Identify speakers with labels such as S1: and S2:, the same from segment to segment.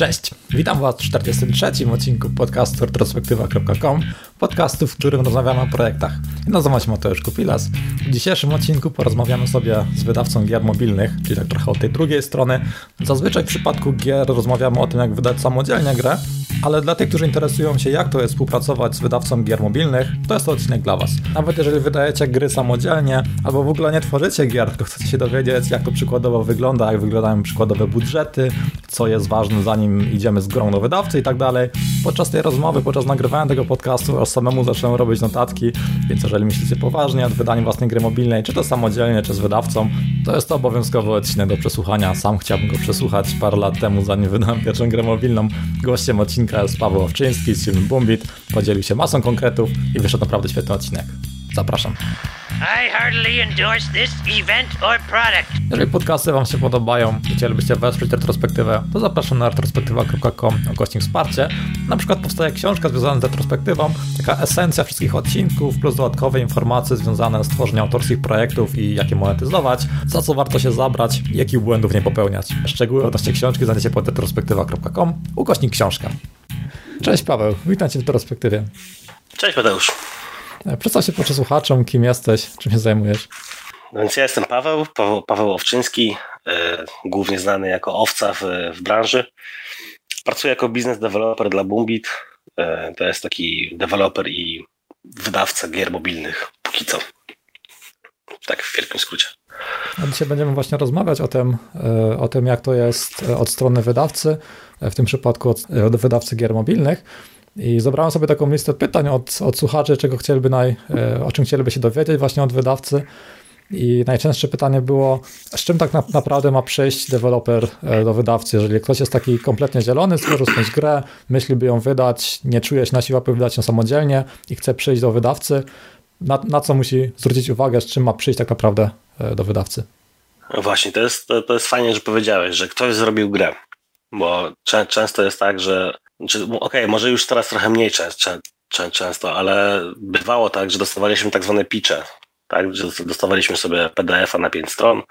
S1: Cześć, witam Was w 43. odcinku podcastu retrospektywa.com, podcastu, w którym rozmawiamy o projektach. Nazywam się Mateusz Kupilas. W dzisiejszym odcinku porozmawiamy sobie z wydawcą gier mobilnych, czyli tak trochę od tej drugiej strony. Zazwyczaj w przypadku gier rozmawiamy o tym, jak wydać samodzielnie grę, ale dla tych, którzy interesują się, jak to jest współpracować z wydawcą gier mobilnych, to jest to odcinek dla Was. Nawet jeżeli wydajecie gry samodzielnie, albo w ogóle nie tworzycie gier, to chcecie się dowiedzieć, jak to przykładowo wygląda, jak wyglądają przykładowe budżety, co jest ważne, zanim idziemy z grą do wydawcy i tak dalej. Podczas tej rozmowy, podczas nagrywania tego podcastu, aż samemu zacząłem robić notatki, więc jeżeli myślicie poważnie nad wydaniem własnej gry mobilnej, czy to samodzielnie, czy z wydawcą, to jest to obowiązkowy odcinek do przesłuchania. Sam chciałbym go przesłuchać parę lat temu, zanim wydałem pierwszą grę mobilną. Gościem odcinka jest Paweł Owczyński z filmu Bumbit. Podzielił się masą konkretów i wyszedł naprawdę świetny odcinek. Zapraszam. I heartily endorse this event or product. Jeżeli podcasty Wam się podobają i chcielibyście wesprzeć retrospektywę, to zapraszam na retrospektywa.com gościem wsparcie. Na przykład powstaje książka związana z retrospektywą, taka esencja wszystkich odcinków, plus dodatkowe informacje związane z tworzeniem autorskich projektów i jak je monetyzować, za co warto się zabrać i jakich błędów nie popełniać. Szczegóły odnośnie książki znajdziecie pod retrospektywa.com ukośnik książka. Cześć Paweł, witam Cię w retrospektywie.
S2: Cześć Mateusz.
S1: E, przedstaw się proszę słuchaczom, kim jesteś, czym się zajmujesz.
S2: No więc ja jestem Paweł, Paweł, Paweł Owczyński, e, głównie znany jako owca w, w branży. Pracuję jako biznes developer dla Boombit. E, to jest taki deweloper i wydawca gier mobilnych póki co. Tak w wielkim skrócie.
S1: A dzisiaj będziemy właśnie rozmawiać o tym, o tym, jak to jest od strony wydawcy, w tym przypadku od, wydawcy gier mobilnych. I zebrałem sobie taką listę pytań od, od słuchaczy, czego chcieliby naj, e, o czym chcieliby się dowiedzieć właśnie od wydawcy. I najczęstsze pytanie było, z czym tak na, naprawdę ma przyjść deweloper e, do wydawcy? Jeżeli ktoś jest taki kompletnie zielony, stworzył jakąś grę, myśliby ją wydać, nie czuje się na siłę, aby wydać ją samodzielnie i chce przyjść do wydawcy, na, na, co musi zwrócić uwagę, z czym ma przyjść tak naprawdę e, do wydawcy?
S2: No właśnie, to jest, to, to jest fajnie, że powiedziałeś, że ktoś zrobił grę, bo czę, często jest tak, że znaczy, Okej, okay, może już teraz trochę mniej często, często, ale bywało tak, że dostawaliśmy tak zwane pitche, tak, że dostawaliśmy sobie PDF-a na 5 stron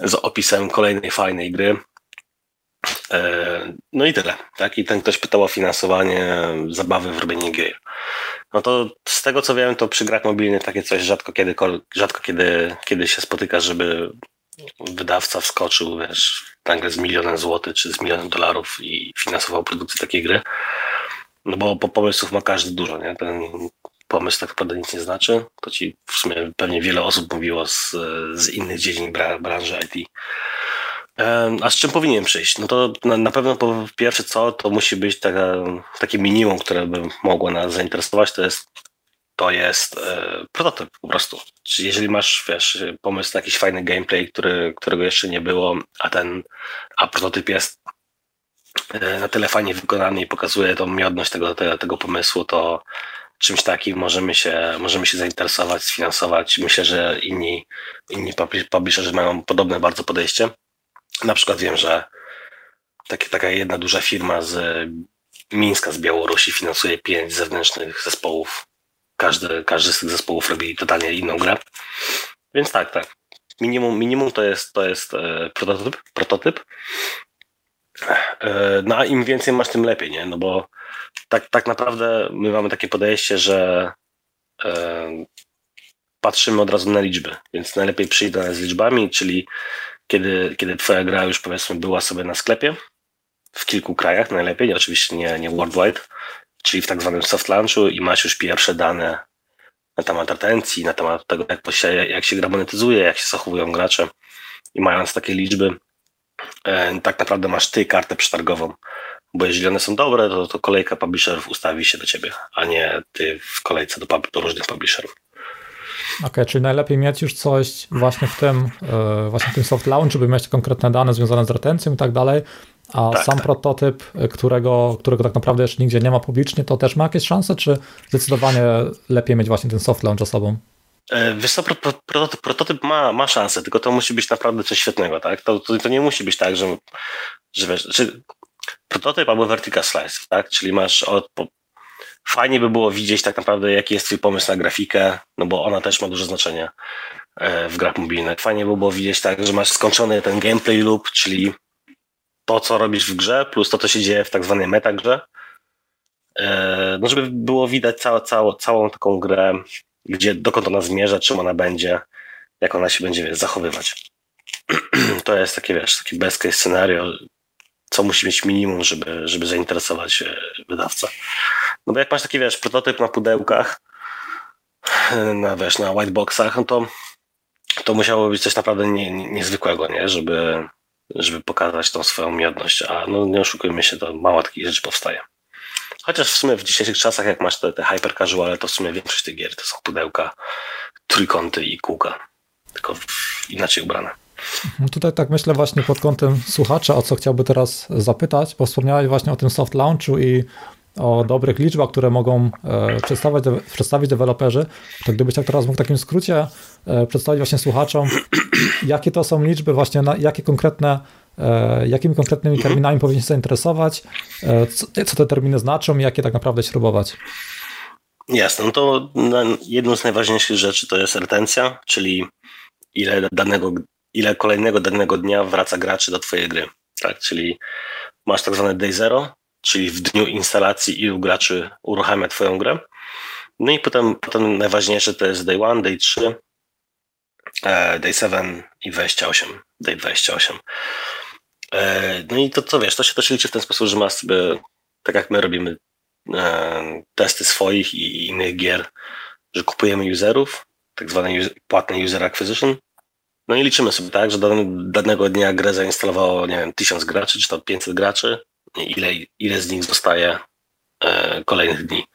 S2: z opisem kolejnej fajnej gry. E, no i tyle. Tak? I ten ktoś pytał o finansowanie zabawy w robienie gier. No to z tego co wiem, to przy grach mobilnych takie coś rzadko kiedy, rzadko kiedy, kiedy się spotyka, żeby wydawca wskoczył, wiesz, nagle z milionem złotych czy z milionem dolarów i finansował produkcję takiej gry. No bo, bo pomysłów ma każdy dużo, nie? Ten pomysł tak naprawdę nic nie znaczy. To ci w sumie pewnie wiele osób mówiło z, z innych dziedzin branży IT. A z czym powinien przyjść? No to na, na pewno po pierwsze co, to musi być taka, takie minimum, które by mogło nas zainteresować, to jest to jest e, prototyp po prostu. Czyli jeżeli masz, wiesz, pomysł na jakiś fajny gameplay, który, którego jeszcze nie było, a ten, a prototyp jest e, na tyle fajnie wykonany i pokazuje tą miodność tego, tego, tego pomysłu, to czymś takim możemy się, możemy się zainteresować, sfinansować. Myślę, że inni, inni publisherzy mają podobne bardzo podejście. Na przykład wiem, że takie, taka jedna duża firma z Mińska, z Białorusi finansuje pięć zewnętrznych zespołów każdy, każdy z tych zespołów robi totalnie inną grę. Więc tak, tak. Minimum, minimum to jest, to jest e, prototyp, prototyp. E, no a im więcej masz, tym lepiej, nie? No bo tak, tak naprawdę my mamy takie podejście, że e, patrzymy od razu na liczby, więc najlepiej przyjść z liczbami, czyli kiedy, kiedy twoja gra już powiedzmy była sobie na sklepie, w kilku krajach najlepiej, oczywiście nie, nie worldwide, czyli w tak zwanym soft launchu i masz już pierwsze dane na temat retencji, na temat tego, jak, się, jak się gra monetyzuje, jak się zachowują gracze i mając takie liczby, e, tak naprawdę masz ty kartę przetargową, bo jeżeli one są dobre, to, to kolejka publisherów ustawi się do ciebie, a nie ty w kolejce do, do różnych publisherów.
S1: Okej, okay, czyli najlepiej mieć już coś właśnie w tym, e, właśnie w tym soft launch, żeby mieć konkretne dane związane z retencją i tak dalej, a tak, sam tak. prototyp, którego, którego tak naprawdę jeszcze nigdzie nie ma publicznie, to też ma jakieś szanse, czy zdecydowanie lepiej mieć właśnie ten soft launch osobą?
S2: E, wiesz co, prototyp, prototyp ma, ma szansę, tylko to musi być naprawdę coś świetnego, tak? To, to, to nie musi być tak, że, że wiesz, czy prototyp albo vertical slice, tak? Czyli masz od, po, fajnie by było widzieć tak naprawdę, jaki jest twój pomysł na grafikę, no bo ona też ma duże znaczenie e, w grach mobilnych. Fajnie by było widzieć tak, że masz skończony ten gameplay loop, czyli to, co robisz w grze, plus to, co się dzieje w tak zwanej metagrze. E, no, żeby było widać całą, całą, całą taką grę, gdzie, dokąd ona zmierza, czym ona będzie, jak ona się będzie wiesz, zachowywać. to jest takie, wiesz, taki best case scenario, co musi mieć minimum, żeby, żeby zainteresować e, wydawcę. No bo jak masz taki, wiesz, prototyp na pudełkach, na, wiesz, na whiteboxach, no to, to musiało być coś naprawdę nie, nie, niezwykłego, nie? Żeby, żeby pokazać tą swoją miodność, a no nie oszukujmy się, to mało takich rzeczy powstaje. Chociaż w sumie w dzisiejszych czasach, jak masz te, te hyper to w sumie większość tych gier to są pudełka, trójkąty i kółka, tylko inaczej ubrane.
S1: No tutaj tak myślę właśnie pod kątem słuchacza, o co chciałby teraz zapytać, bo wspomniałeś właśnie o tym soft launchu i o dobrych liczbach, które mogą e, przedstawiać, przedstawić deweloperzy, to gdybyś tak teraz mógł w takim skrócie e, przedstawić właśnie słuchaczom, jakie to są liczby, właśnie na, jakie konkretne, e, jakimi konkretnymi terminami powinien się zainteresować, co, te terminy znaczą i jakie tak naprawdę śrubować.
S2: Jasne, no to jedną z najważniejszych rzeczy to jest retencja, czyli ile danego, ile kolejnego danego dnia wraca graczy do twojej gry. Tak, czyli masz tak zwane day zero, czyli w dniu instalacji ilu graczy uruchamia Twoją grę. No i potem, potem najważniejsze to jest day 1, day 3, e, day 7 i 28, day 28. E, no i to co wiesz, to się, to liczy w ten sposób, że masz sobie, tak jak my robimy e, testy swoich i innych gier, że kupujemy userów, tak zwane płatne user acquisition, no i liczymy sobie tak, że danego dnia grę zainstalowało, nie wiem, 1000 graczy, czy to 500 graczy, ile, ile z nich zostaje e, kolejnych dni.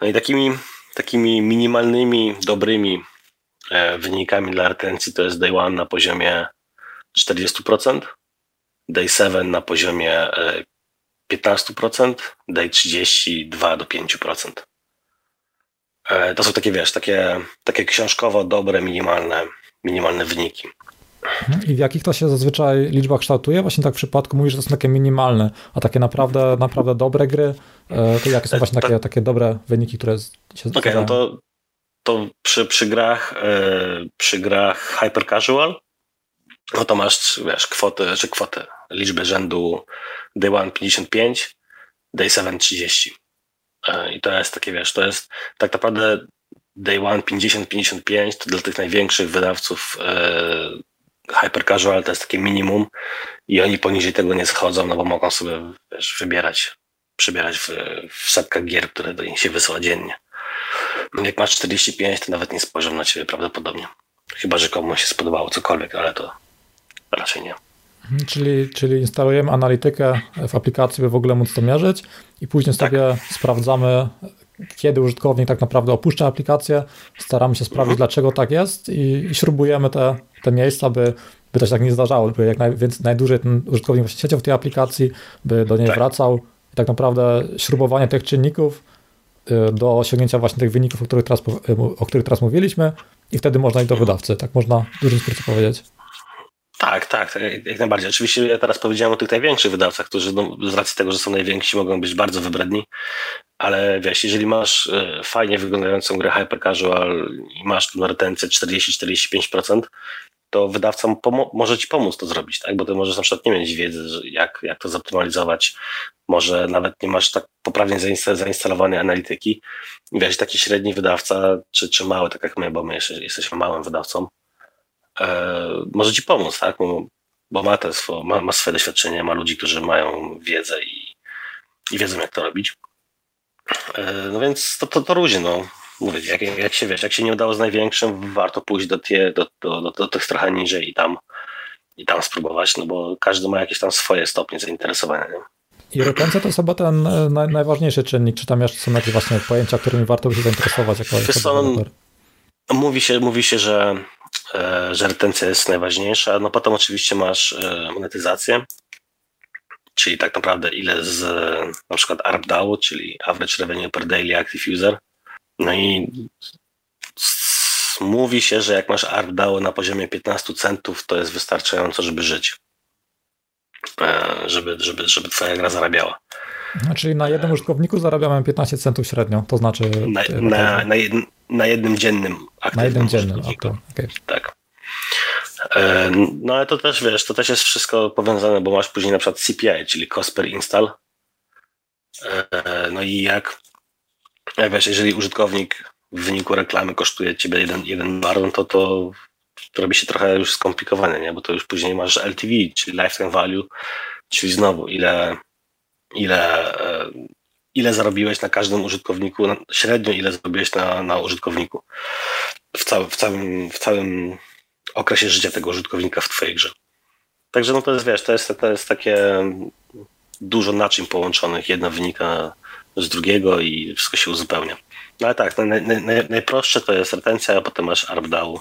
S2: No i takimi, takimi minimalnymi, dobrymi e, wynikami dla retencji to jest day one na poziomie 40%, day 7 na poziomie 15%, e, day 32 do 5%. To są takie, wiesz, takie, takie książkowo dobre, minimalne, minimalne wyniki.
S1: I w jakich to się zazwyczaj liczbach kształtuje? Właśnie tak w przypadku mówisz, że to są takie minimalne, a takie naprawdę, naprawdę dobre gry, e, to jakie są właśnie takie, takie dobre wyniki, które się
S2: Okej, okay, no to, to przy, przy grach e, przy grach hyper casual no to masz, wiesz, kwoty, czy kwoty, liczby rzędu day 1 55, day 7 30. E, I to jest takie, wiesz, to jest tak naprawdę day 1 50-55 to dla tych największych wydawców hyper casual to jest takie minimum i oni poniżej tego nie schodzą, no bo mogą sobie wiesz, wybierać, przybierać w, w setkach gier, które do nich się wysyła dziennie. Jak masz 45, to nawet nie spojrzą na ciebie prawdopodobnie. Chyba, że komuś się spodobało cokolwiek, ale to raczej nie.
S1: Mhm, czyli, czyli instalujemy analitykę w aplikacji, by w ogóle móc to mierzyć i później tak. sobie sprawdzamy, kiedy użytkownik tak naprawdę opuszcza aplikację, staramy się sprawdzić, mhm. dlaczego tak jest i, i śrubujemy te, te miejsca, by, by to się tak nie zdarzało, by jak naj, więc najdłużej ten użytkownik właśnie siedział w tej aplikacji, by do niej tak. wracał. I tak naprawdę śrubowanie tych czynników y, do osiągnięcia właśnie tych wyników, o których teraz, y, o których teraz mówiliśmy i wtedy można iść do wydawcy. Tak można w dużym skrócie powiedzieć.
S2: Tak, tak, jak najbardziej. Oczywiście ja teraz powiedziałem o tych największych wydawcach, którzy no, z racji tego, że są najwięksi, mogą być bardzo wybredni, ale wiesz, jeżeli masz e, fajnie wyglądającą grę hyper casual i masz tu retencję 40-45%, to wydawca może ci pomóc to zrobić, tak? Bo ty możesz na przykład nie mieć wiedzy, jak, jak to zoptymalizować. Może nawet nie masz tak poprawnie zainstalowanej analityki. Wiesz, taki średni wydawca, czy, czy mały, tak jak my, bo my jeszcze jesteśmy małym wydawcą, e, może ci pomóc, tak? Bo, bo ma, te swo, ma, ma swoje doświadczenie, ma ludzi, którzy mają wiedzę i, i wiedzą, jak to robić. E, no więc to, to, to różni, no. Mówię, jak, jak się wiesz, jak się nie udało z największym, warto pójść do, tie, do, do, do, do tych trochę niżej i tam, i tam spróbować, no bo każdy ma jakieś tam swoje stopnie zainteresowania. Nie?
S1: I retencja to jest chyba ten e, naj, najważniejszy czynnik, czy tam jeszcze są jakieś właśnie pojęcia, którymi warto by się zainteresować jako, jako co, no,
S2: mówi się, mówi się, że, e, że retencja jest najważniejsza, no potem oczywiście masz monetyzację, czyli tak naprawdę ile z na przykład ARPDAO, czyli Average Revenue per Daily Active User. No i mówi się, że jak masz ARPDAO na poziomie 15 centów, to jest wystarczająco, żeby żyć. E, żeby, żeby, żeby twoja gra zarabiała.
S1: No, czyli na jednym użytkowniku zarabiamy 15 centów średnio, to znaczy...
S2: Na, na, na, jed, na jednym dziennym
S1: aktywnym Na jednym dziennym, okay.
S2: Tak. E, no ale to też, wiesz, to też jest wszystko powiązane, bo masz później na przykład CPI, czyli cost per install. E, no i jak, jak wiesz, jeżeli użytkownik w wyniku reklamy kosztuje ciebie jeden, jeden dolar, no to to robi się trochę już skomplikowane, nie? bo to już później masz LTV, czyli lifetime value, czyli znowu ile, ile, e, ile zarobiłeś na każdym użytkowniku, średnio ile zarobiłeś na, na użytkowniku w, cał, w, całym, w całym okresie życia tego użytkownika w twojej grze. Także no to jest, wiesz, to jest, to jest takie dużo naczyń połączonych, jedno wynika z drugiego i wszystko się uzupełnia. No ale tak, naj, naj, najprostsze to jest retencja, a potem masz ARPDAU,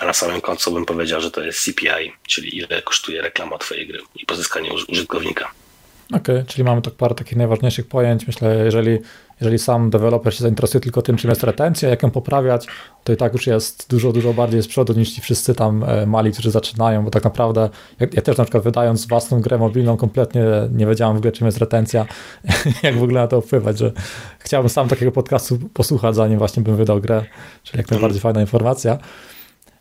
S2: a na samym końcu bym powiedział, że to jest CPI, czyli ile kosztuje reklama twojej gry i pozyskanie użytkownika.
S1: Okej, okay, czyli mamy tak parę takich najważniejszych pojęć. Myślę, jeżeli, jeżeli sam deweloper się zainteresuje tylko tym, czym jest retencja, jak ją poprawiać, to i tak już jest dużo, dużo bardziej z przodu niż ci wszyscy tam e, mali, którzy zaczynają, bo tak naprawdę ja, ja też na przykład wydając własną grę mobilną kompletnie nie wiedziałem w ogóle, czym jest retencja, jak w ogóle na to wpływać, że chciałbym sam takiego podcastu posłuchać, zanim właśnie bym wydał grę, czyli jak najbardziej fajna informacja.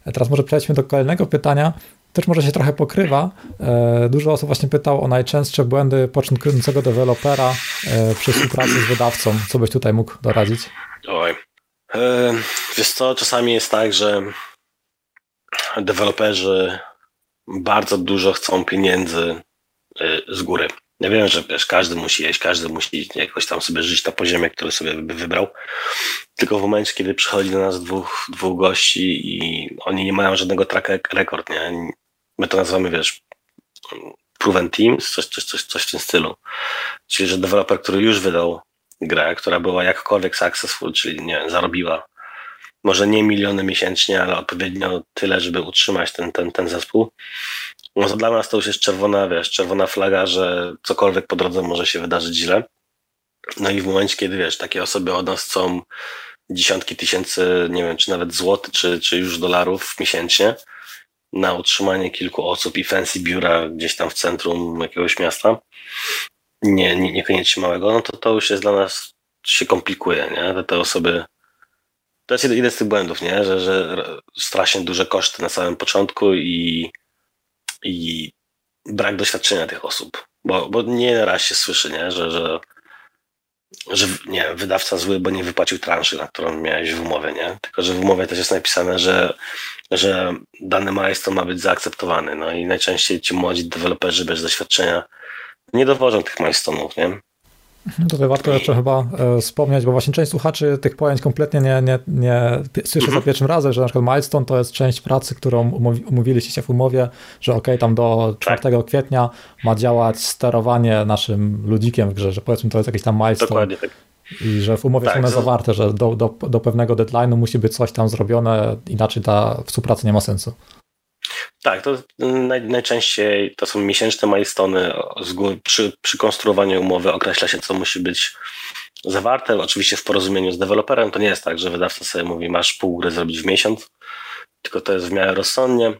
S1: E, teraz może przejdźmy do kolejnego pytania też może się trochę pokrywa. E, dużo osób właśnie pytało o najczęstsze błędy początkującego dewelopera e, przy współpracy z wydawcą. Co byś tutaj mógł doradzić?
S2: Oj. E, wiesz co, czasami jest tak, że deweloperzy bardzo dużo chcą pieniędzy z góry. Ja wiem, że wiesz, każdy musi jeść, każdy musi jakoś tam sobie żyć na poziomie, który sobie by wybrał. Tylko w momencie, kiedy przychodzi do nas dwóch, dwóch gości i oni nie mają żadnego track record, nie? My to nazywamy, wiesz, proven teams, coś, coś, coś, coś w tym stylu. Czyli, że deweloper, który już wydał grę, która była jakkolwiek successful, czyli nie zarobiła może nie miliony miesięcznie, ale odpowiednio tyle, żeby utrzymać ten, ten, ten zespół, no to dla nas to już jest czerwona, wiesz, czerwona flaga, że cokolwiek po drodze może się wydarzyć źle. No i w momencie, kiedy wiesz, takie osoby od nas chcą dziesiątki tysięcy, nie wiem, czy nawet złotych, czy, czy już dolarów miesięcznie, na utrzymanie kilku osób i fancy biura gdzieś tam w centrum jakiegoś miasta, nie, nie, niekoniecznie małego, no to to już jest dla nas, się komplikuje, nie? Te, te osoby, to jest jeden z tych błędów, nie? Że, że strasznie duże koszty na samym początku i, i brak doświadczenia tych osób, bo, bo nie raz się słyszy, nie? Że, że że nie, wydawca zły, bo nie wypłacił transzy, na którą miałeś w umowie, nie? Tylko, że w umowie też jest napisane, że, że dany milestone ma być zaakceptowany. No i najczęściej ci młodzi deweloperzy bez doświadczenia nie dowożą tych milestone'ów, nie?
S1: Tutaj warto jeszcze chyba e, wspomnieć, bo właśnie część słuchaczy tych pojęć kompletnie nie, nie, nie słyszy za mhm. pierwszym razem, że na przykład milestone to jest część pracy, którą umówiliście się w umowie, że ok, tam do 4 tak. kwietnia ma działać sterowanie naszym ludzikiem w grze, że powiedzmy to jest jakiś tam milestone.
S2: Dokładnie tak.
S1: I że w umowie tak, są one zawarte, że do, do, do pewnego deadline'u musi być coś tam zrobione, inaczej ta współpraca nie ma sensu.
S2: Tak, to naj, najczęściej to są miesięczne milestony. Przy, przy konstruowaniu umowy określa się, co musi być zawarte. Oczywiście w porozumieniu z deweloperem. To nie jest tak, że wydawca sobie mówi, masz pół gry zrobić w miesiąc, tylko to jest w miarę rozsądnie,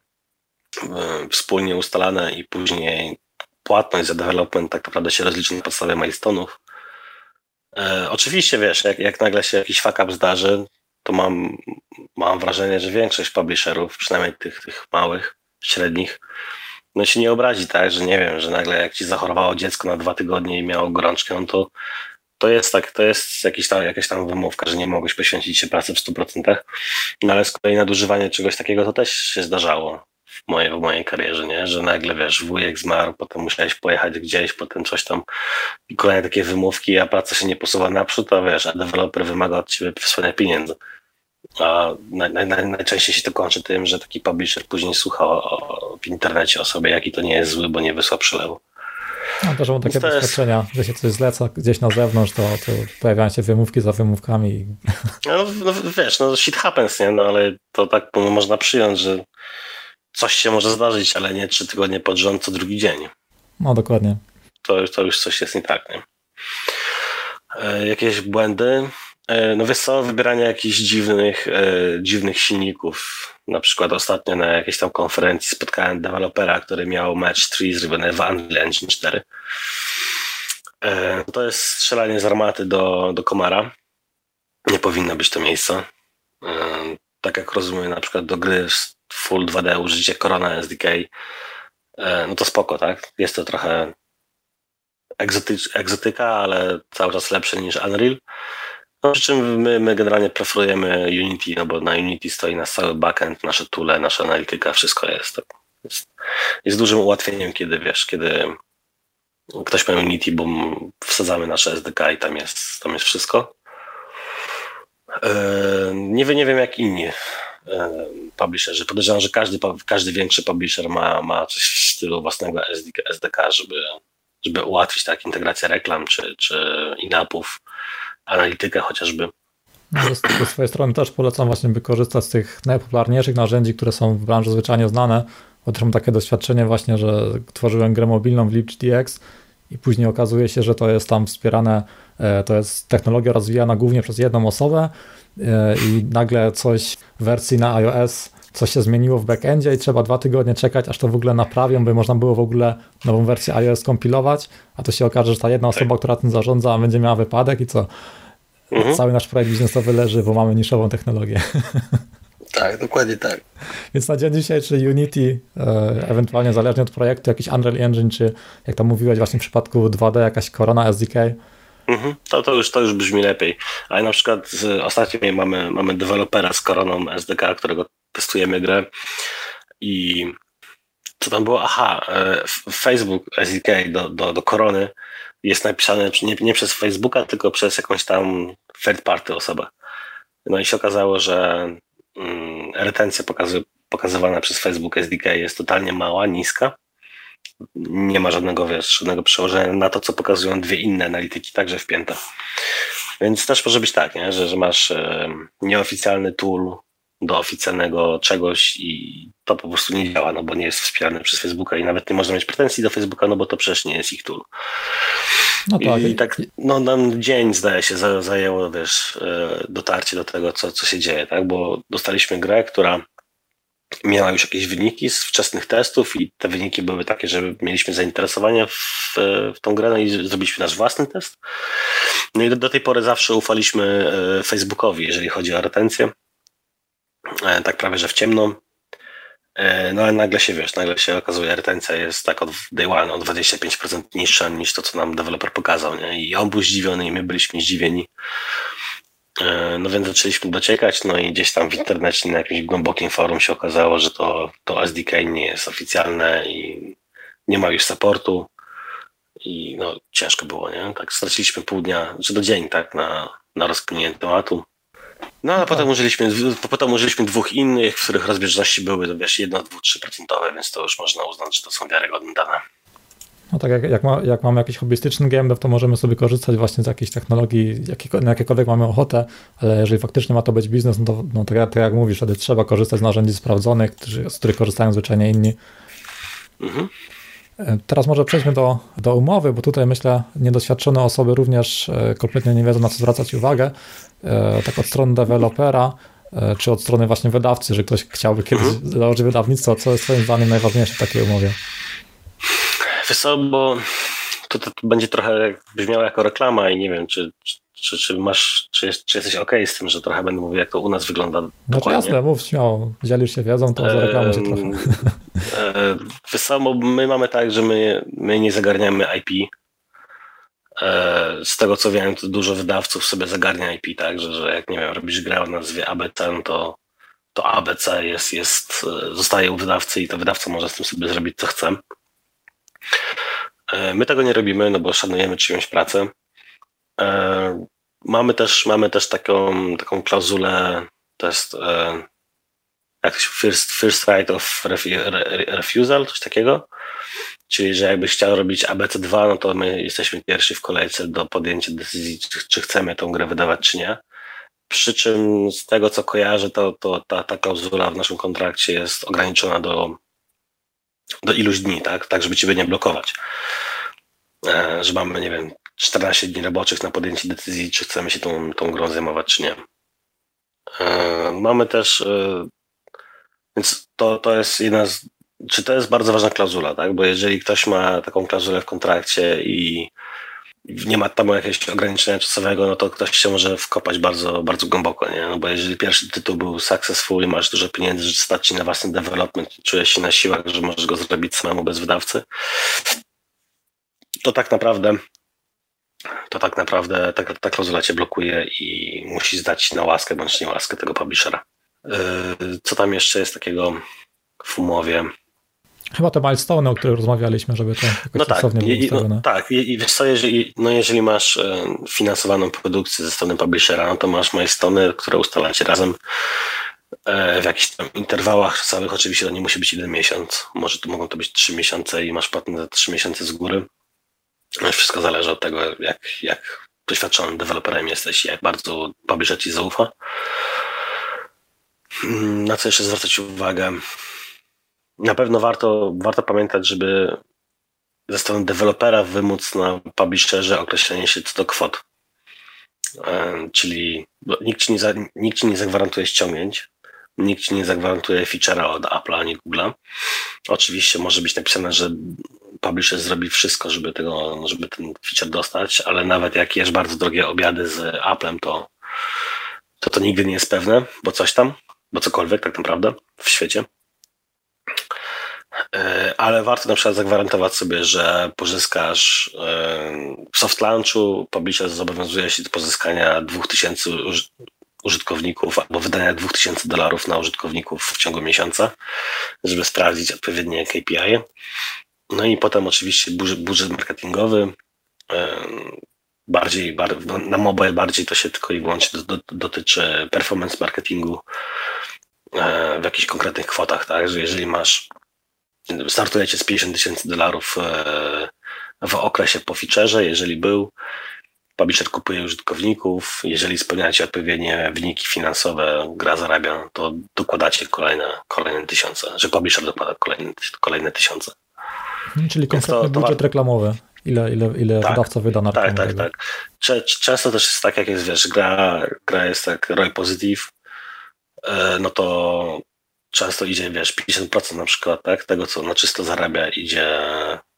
S2: wspólnie ustalane i później płatność za development tak naprawdę się rozliczy na podstawie milestonów. E, oczywiście wiesz, jak, jak nagle się jakiś fuck up zdarzy, to mam, mam wrażenie, że większość publisherów, przynajmniej tych, tych małych, średnich, no się nie obrazi, tak, że nie wiem, że nagle jak ci zachorowało dziecko na dwa tygodnie i miało gorączkę, no to to jest tak, to jest jakiś tam, jakaś tam wymówka, że nie mogłeś poświęcić się pracy w 100%, no ale z kolei nadużywanie czegoś takiego to też się zdarzało w mojej, w mojej karierze, nie? że nagle wiesz, wujek zmarł, potem musiałeś pojechać gdzieś, potem coś tam i kolejne takie wymówki, a praca się nie posuwa naprzód, a wiesz, a deweloper wymaga od ciebie wysłania pieniędzy. A naj, naj, najczęściej się to kończy tym, że taki publisher później słucha o, w internecie o sobie, jaki to nie jest zły, bo nie wysłał przelewu.
S1: No to, że mam takie to doświadczenia, jest... że się coś zleca gdzieś na zewnątrz, to, to pojawiają się wymówki za wymówkami.
S2: No, no wiesz, no shit happens, nie? No ale to tak można przyjąć, że coś się może zdarzyć, ale nie trzy tygodnie pod rząd co drugi dzień.
S1: No dokładnie.
S2: To, to już coś jest nie tak, nie? E, jakieś błędy? E, no wiesz co, wybieranie jakichś dziwnych, e, dziwnych silników. Na przykład ostatnio na jakiejś tam konferencji spotkałem dewelopera, który miał Match 3 zrobione w Unreal Engine 4. E, to jest strzelanie z armaty do, do komara. Nie powinno być to miejsce. E, tak jak rozumiem, na przykład do gry full 2D użycie Corona SDK, no to spoko, tak? Jest to trochę egzotyka, ale cały czas lepsze niż Unreal. No, przy czym my, my generalnie preferujemy Unity, no bo na Unity stoi nasz cały backend, nasze tule, nasza analityka, wszystko jest. Jest, jest dużym ułatwieniem, kiedy wiesz, kiedy ktoś ma Unity, bo wsadzamy nasze SDK i tam jest, tam jest wszystko. E, nie wiem, nie wiem jak inni e, publisherzy. Podejrzewam, że każdy, każdy większy publisher ma, ma coś w stylu własnego SDK, żeby, żeby ułatwić tak integrację reklam czy, czy in-appów, analitykę chociażby.
S1: No, ze swojej strony też polecam właśnie by korzystać z tych najpopularniejszych narzędzi, które są w branży zwyczajnie znane, bo też mam takie doświadczenie właśnie, że tworzyłem grę mobilną w LibGDX i później okazuje się, że to jest tam wspierane, e, to jest technologia rozwijana głównie przez jedną osobę e, i nagle coś w wersji na iOS coś się zmieniło w backendzie i trzeba dwa tygodnie czekać, aż to w ogóle naprawią, by można było w ogóle nową wersję iOS kompilować, a to się okaże, że ta jedna osoba, tak. która tym zarządza, będzie miała wypadek i co? Mhm. Cały nasz projekt biznesowy leży, bo mamy niszową technologię.
S2: Tak, dokładnie tak.
S1: Więc na dzień dzisiejszy Unity, e, ewentualnie zależnie od projektu, jakiś Unreal Engine, czy jak tam mówiłeś właśnie w przypadku 2D, jakaś Corona SDK,
S2: Mhm, to, to, już, to już brzmi lepiej. Ale na przykład ostatnio mamy, mamy dewelopera z Koroną SDK, którego testujemy grę i co tam było? Aha, e, Facebook SDK do, do, do Korony jest napisane nie, nie przez Facebooka, tylko przez jakąś tam third party osobę. No i się okazało, że mm, retencja pokazy, pokazywana przez Facebook SDK jest totalnie mała, niska. Nie ma żadnego, wiesz, żadnego przełożenia na to, co pokazują dwie inne analityki, także wpięte. Więc też może być tak, nie? Że, że masz nieoficjalny tool do oficjalnego czegoś i to po prostu nie działa, no bo nie jest wspierane przez Facebooka i nawet nie można mieć pretensji do Facebooka, no bo to przecież nie jest ich tool. No tak. I, I, tak, no nam dzień zdaje się zajęło, wiesz, e, dotarcie do tego, co, co się dzieje, tak, bo dostaliśmy grę, która miała już jakieś wyniki z wczesnych testów i te wyniki były takie, że mieliśmy zainteresowanie w, w tą grę no i zrobiliśmy nasz własny test. No i do, do tej pory zawsze ufaliśmy e, Facebookowi, jeżeli chodzi o retencję. E, tak prawie, że w ciemno. E, no ale nagle się, wiesz, nagle się okazuje, retencja jest tak od day one o 25% niższa niż to, co nam deweloper pokazał, nie? I on był zdziwiony i my byliśmy zdziwieni. E, no więc zaczęliśmy dociekać, no i gdzieś tam w internecie na jakimś głębokim forum się okazało, że to, to SDK nie jest oficjalne i nie ma już supportu i no ciężko było, nie? Tak straciliśmy pół dnia, czy do dzień, tak, na, na rozkminienie tematu. No a tak. potem użyliśmy, potem użyliśmy dwóch innych, w których rozbieżności były wiesz, 1, 2, 3%, więc to już można uznać, że to są wiarygodne dane.
S1: No tak, jak, jak, ma, jak mamy jakiś hobbystyczny game to możemy sobie korzystać właśnie z jakiejś technologii, na jakiekolwiek mamy ochotę, ale jeżeli faktycznie ma to być biznes, no to, no to, jak, to jak mówisz, wtedy trzeba korzystać z narzędzi sprawdzonych, z których korzystają zwyczajnie inni. Mhm. E, teraz może przejdźmy do, do umowy, bo tutaj myślę, niedoświadczone osoby również e, kompletnie nie wiedzą, na co zwracać uwagę. E, tak od strony dewelopera, czy od strony właśnie wydawcy, że ktoś chciałby kiedyś mhm. założyć wydawnictwo, co jest Twoim zdaniem najważniejsze w takiej umowie?
S2: Wiesz co, bo to, to, to będzie trochę brzmiało jako reklama i nie wiem, czy, czy, czy masz, czy, jest, czy jesteś ok z tym, że trochę będę mówił, jak to u nas wygląda
S1: No dokładnie. jasne, mów śmiało. Dzielisz się wiedzą, to zareklamuj się trochę.
S2: E, bo my mamy tak, że my, my nie zagarniamy IP. E, z tego co wiem, to dużo wydawców sobie zagarnia IP, tak, że, że jak nie wiem, robisz grę o nazwie ABC, no to, to ABC jest, jest, e, zostaje u wydawcy i to wydawca może z tym sobie zrobić co chce. E, my tego nie robimy, no bo szanujemy czyjąś pracę. Mamy też, mamy też taką, taką klauzulę, to jest jak first, first right of refusal, coś takiego. Czyli, że jakbyś chciał robić ABC2, no to my jesteśmy pierwsi w kolejce do podjęcia decyzji, czy, czy chcemy tą grę wydawać, czy nie. Przy czym z tego, co kojarzę, to, to ta, ta klauzula w naszym kontrakcie jest ograniczona do do iluś dni, tak? Tak, żeby ciebie nie blokować. E, że mamy, nie wiem, 14 dni roboczych na podjęcie decyzji, czy chcemy się tą, tą grą zajmować, czy nie. E, mamy też, e, więc to, to jest jedna z, czy to jest bardzo ważna klauzula, tak? Bo jeżeli ktoś ma taką klauzulę w kontrakcie i nie ma tam jakiegoś ograniczenia czasowego, no to ktoś się może wkopać bardzo, bardzo głęboko, nie? No bo jeżeli pierwszy tytuł był successful i masz dużo pieniędzy, że stać ci na własny development czujesz się na siłach, że możesz go zrobić samemu bez wydawcy, to tak naprawdę to tak naprawdę ta, ta klauzula cię blokuje i musi zdać na łaskę bądź nie łaskę tego publishera. Yy, co tam jeszcze jest takiego w umowie?
S1: Chyba te milestone, o których rozmawialiśmy, żeby to jakoś
S2: no tak, i, no, tak, i, wiesz co, jeżeli, no jeżeli masz e, finansowaną produkcję ze strony publishera, no to masz milestone, które ustalacie razem e, w jakichś tam interwałach czasowych, oczywiście to nie musi być jeden miesiąc, może to mogą to być trzy miesiące i masz płatne za trzy miesiące z góry. No wszystko zależy od tego, jak, jak doświadczonym deweloperem jesteś i jak bardzo publisher ci zaufa. Hmm, na co jeszcze zwracać uwagę? Na pewno warto, warto pamiętać, żeby ze strony dewelopera wymóc na publisherze określenie się co do kwot. E, czyli nikt ci, nie za, nikt ci nie zagwarantuje ściągnięć, nikt ci nie zagwarantuje feature'a od Apple'a ani Google'a. Oczywiście może być napisane, że publisher zrobi wszystko, żeby, tego, żeby ten feature dostać, ale nawet jak jesz bardzo drogie obiady z Apple'em, to, to to nigdy nie jest pewne, bo coś tam, bo cokolwiek tak naprawdę w świecie. E, ale warto na przykład zagwarantować sobie, że pozyskasz e, w soft launchu, publisher zobowiązuje się do pozyskania 2000 użytkowników albo wydania 2000 dolarów na użytkowników w ciągu miesiąca, żeby sprawdzić odpowiednie KPI. No i potem oczywiście budżet marketingowy, e, bardziej, na mobile bardziej to się tylko i wyłącznie dotyczy performance marketingu w jakichś konkretnych kwotach, tak, że jeżeli masz startujecie z 50 tysięcy dolarów e, w okresie po featureze, jeżeli był. Publisher kupuje użytkowników, jeżeli spełniacie odpowiednie wyniki finansowe, gra zarabia, to dokładacie kolejne, kolejne tysiące, że publisher dokłada kolejne, kolejne tysiące.
S1: Hmm, czyli konkretny to, to budżet reklamowy. Ile, ile, ile tak, wydawca wyda na
S2: Tak, tak, tak. Często też jest tak, jak jest, wiesz, gra, gra jest tak ROI positive, e, no to często idzie, wiesz, 50% na przykład, tak, tego, co na czysto zarabia, idzie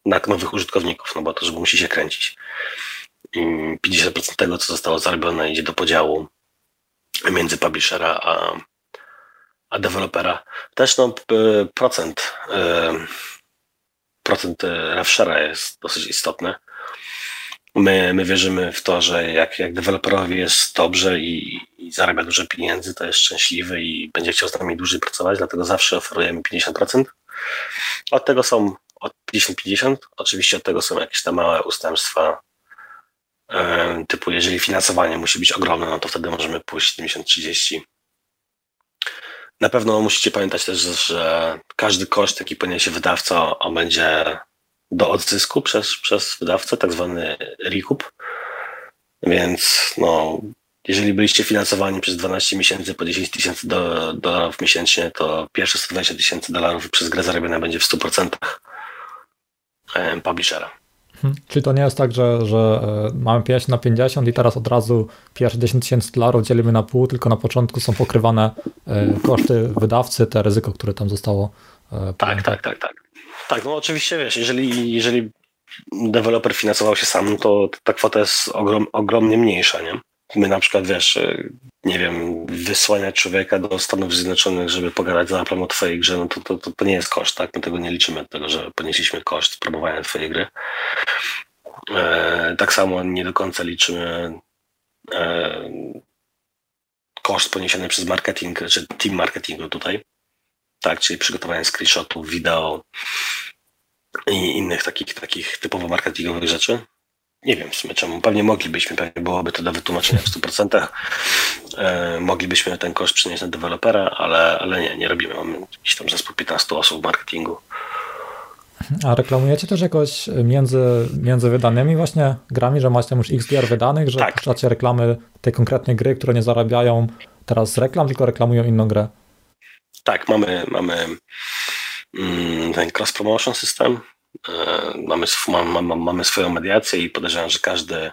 S2: na nowych użytkowników, no bo to, żeby musi się kręcić. I 50% tego, co zostało zarobione, idzie do podziału między publishera a, a dewelopera. Też no, procent, procent RevShare'a jest dosyć istotny. My, my wierzymy w to, że jak, jak deweloperowi jest dobrze i, i zarabia dużo pieniędzy, to jest szczęśliwy i będzie chciał z nami dłużej pracować, dlatego zawsze oferujemy 50%. Od tego są od 50-50. Oczywiście od tego są jakieś tam małe ustępstwa, typu jeżeli finansowanie musi być ogromne, no to wtedy możemy pójść 70-30. Na pewno musicie pamiętać też, że każdy koszt, jaki poniesie wydawca, on będzie do odzysku przez, przez wydawcę, tak zwany rekup. Więc no, jeżeli byliście finansowani przez 12 miesięcy po 10 tysięcy do, dolarów miesięcznie, to pierwsze 120 tysięcy dolarów przez grę zarobione będzie w 100% publishera.
S1: Hmm. Czyli to nie jest tak, że, że e, mamy 50 na 50 i teraz od razu pierwsze 10 tysięcy dolarów dzielimy na pół, tylko na początku są pokrywane e, koszty wydawcy, te ryzyko, które tam zostało.
S2: E, tak, tak, tak, tak. Tak, no oczywiście wiesz, jeżeli, jeżeli deweloper finansował się sam, to ta kwota jest ogrom, ogromnie mniejsza, nie? My na przykład, wiesz, nie wiem, wysłania człowieka do Stanów Zjednoczonych, żeby pogadać za Applem o twojej grze, no to, to, to, to nie jest koszt, tak? My tego nie liczymy, tego, że ponieśliśmy koszt promowania twojej gry. E, tak samo nie do końca liczymy e, koszt poniesiony przez marketing, czy team marketingu tutaj tak, czyli przygotowanie screenshotów, wideo i innych takich, takich typowo marketingowych rzeczy. Nie wiem w sumie czemu. Pewnie moglibyśmy, pewnie byłoby to do wytłumaczenia w 100%. E, moglibyśmy ten koszt przynieść na dewelopera, ale, ale nie, nie robimy. Mamy jakiś tam zespół 15 osób w marketingu.
S1: A reklamujecie też jakoś między, między wydanymi właśnie grami, że macie już x gier wydanych, że tak. puszczacie reklamy tej konkretnej gry, które nie zarabiają teraz z reklam, tylko reklamują inną grę?
S2: Tak, mamy, mamy mm, ten cross-promotion system, e, mamy, mamy, mamy swoją mediację i podejrzewam, że każdy,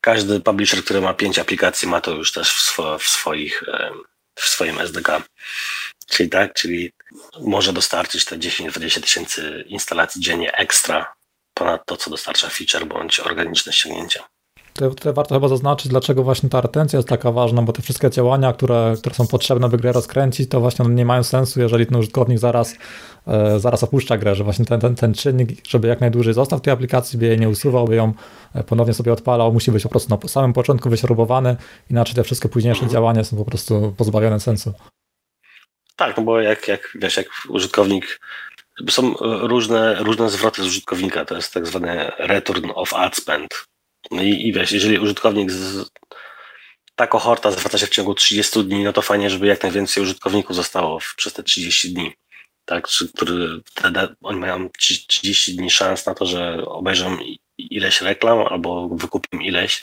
S2: każdy publisher, który ma pięć aplikacji, ma to już też w, swo, w swoich, e, w swoim SDK. Czyli tak, czyli może dostarczyć te 10-20 tysięcy instalacji dziennie ekstra ponad to, co dostarcza feature bądź organiczne ściągnięcia.
S1: Tutaj, tutaj warto chyba zaznaczyć, dlaczego właśnie ta retencja jest taka ważna, bo te wszystkie działania, które, które są potrzebne, by grę rozkręcić, to właśnie nie mają sensu, jeżeli ten użytkownik zaraz, e, zaraz opuszcza grę, że właśnie ten, ten, ten czynnik, żeby jak najdłużej został w tej aplikacji, by jej nie usuwał, by ją e, ponownie sobie odpalał, musi być po prostu na samym początku wyśrubowany, inaczej te wszystkie późniejsze działania są po prostu pozbawione sensu.
S2: Tak, no bo jak, jak wiesz, jak użytkownik są różne, różne zwroty z użytkownika, to jest tak zwany return of ad spend. No i, i wiesz, jeżeli użytkownik z, ta kohorta zwraca się w ciągu 30 dni, no to fajnie, żeby jak najwięcej użytkowników zostało w, przez te 30 dni. Tak, czy, który, te, oni mają 30 dni szans na to, że obejrzą ileś reklam albo wykupią ileś,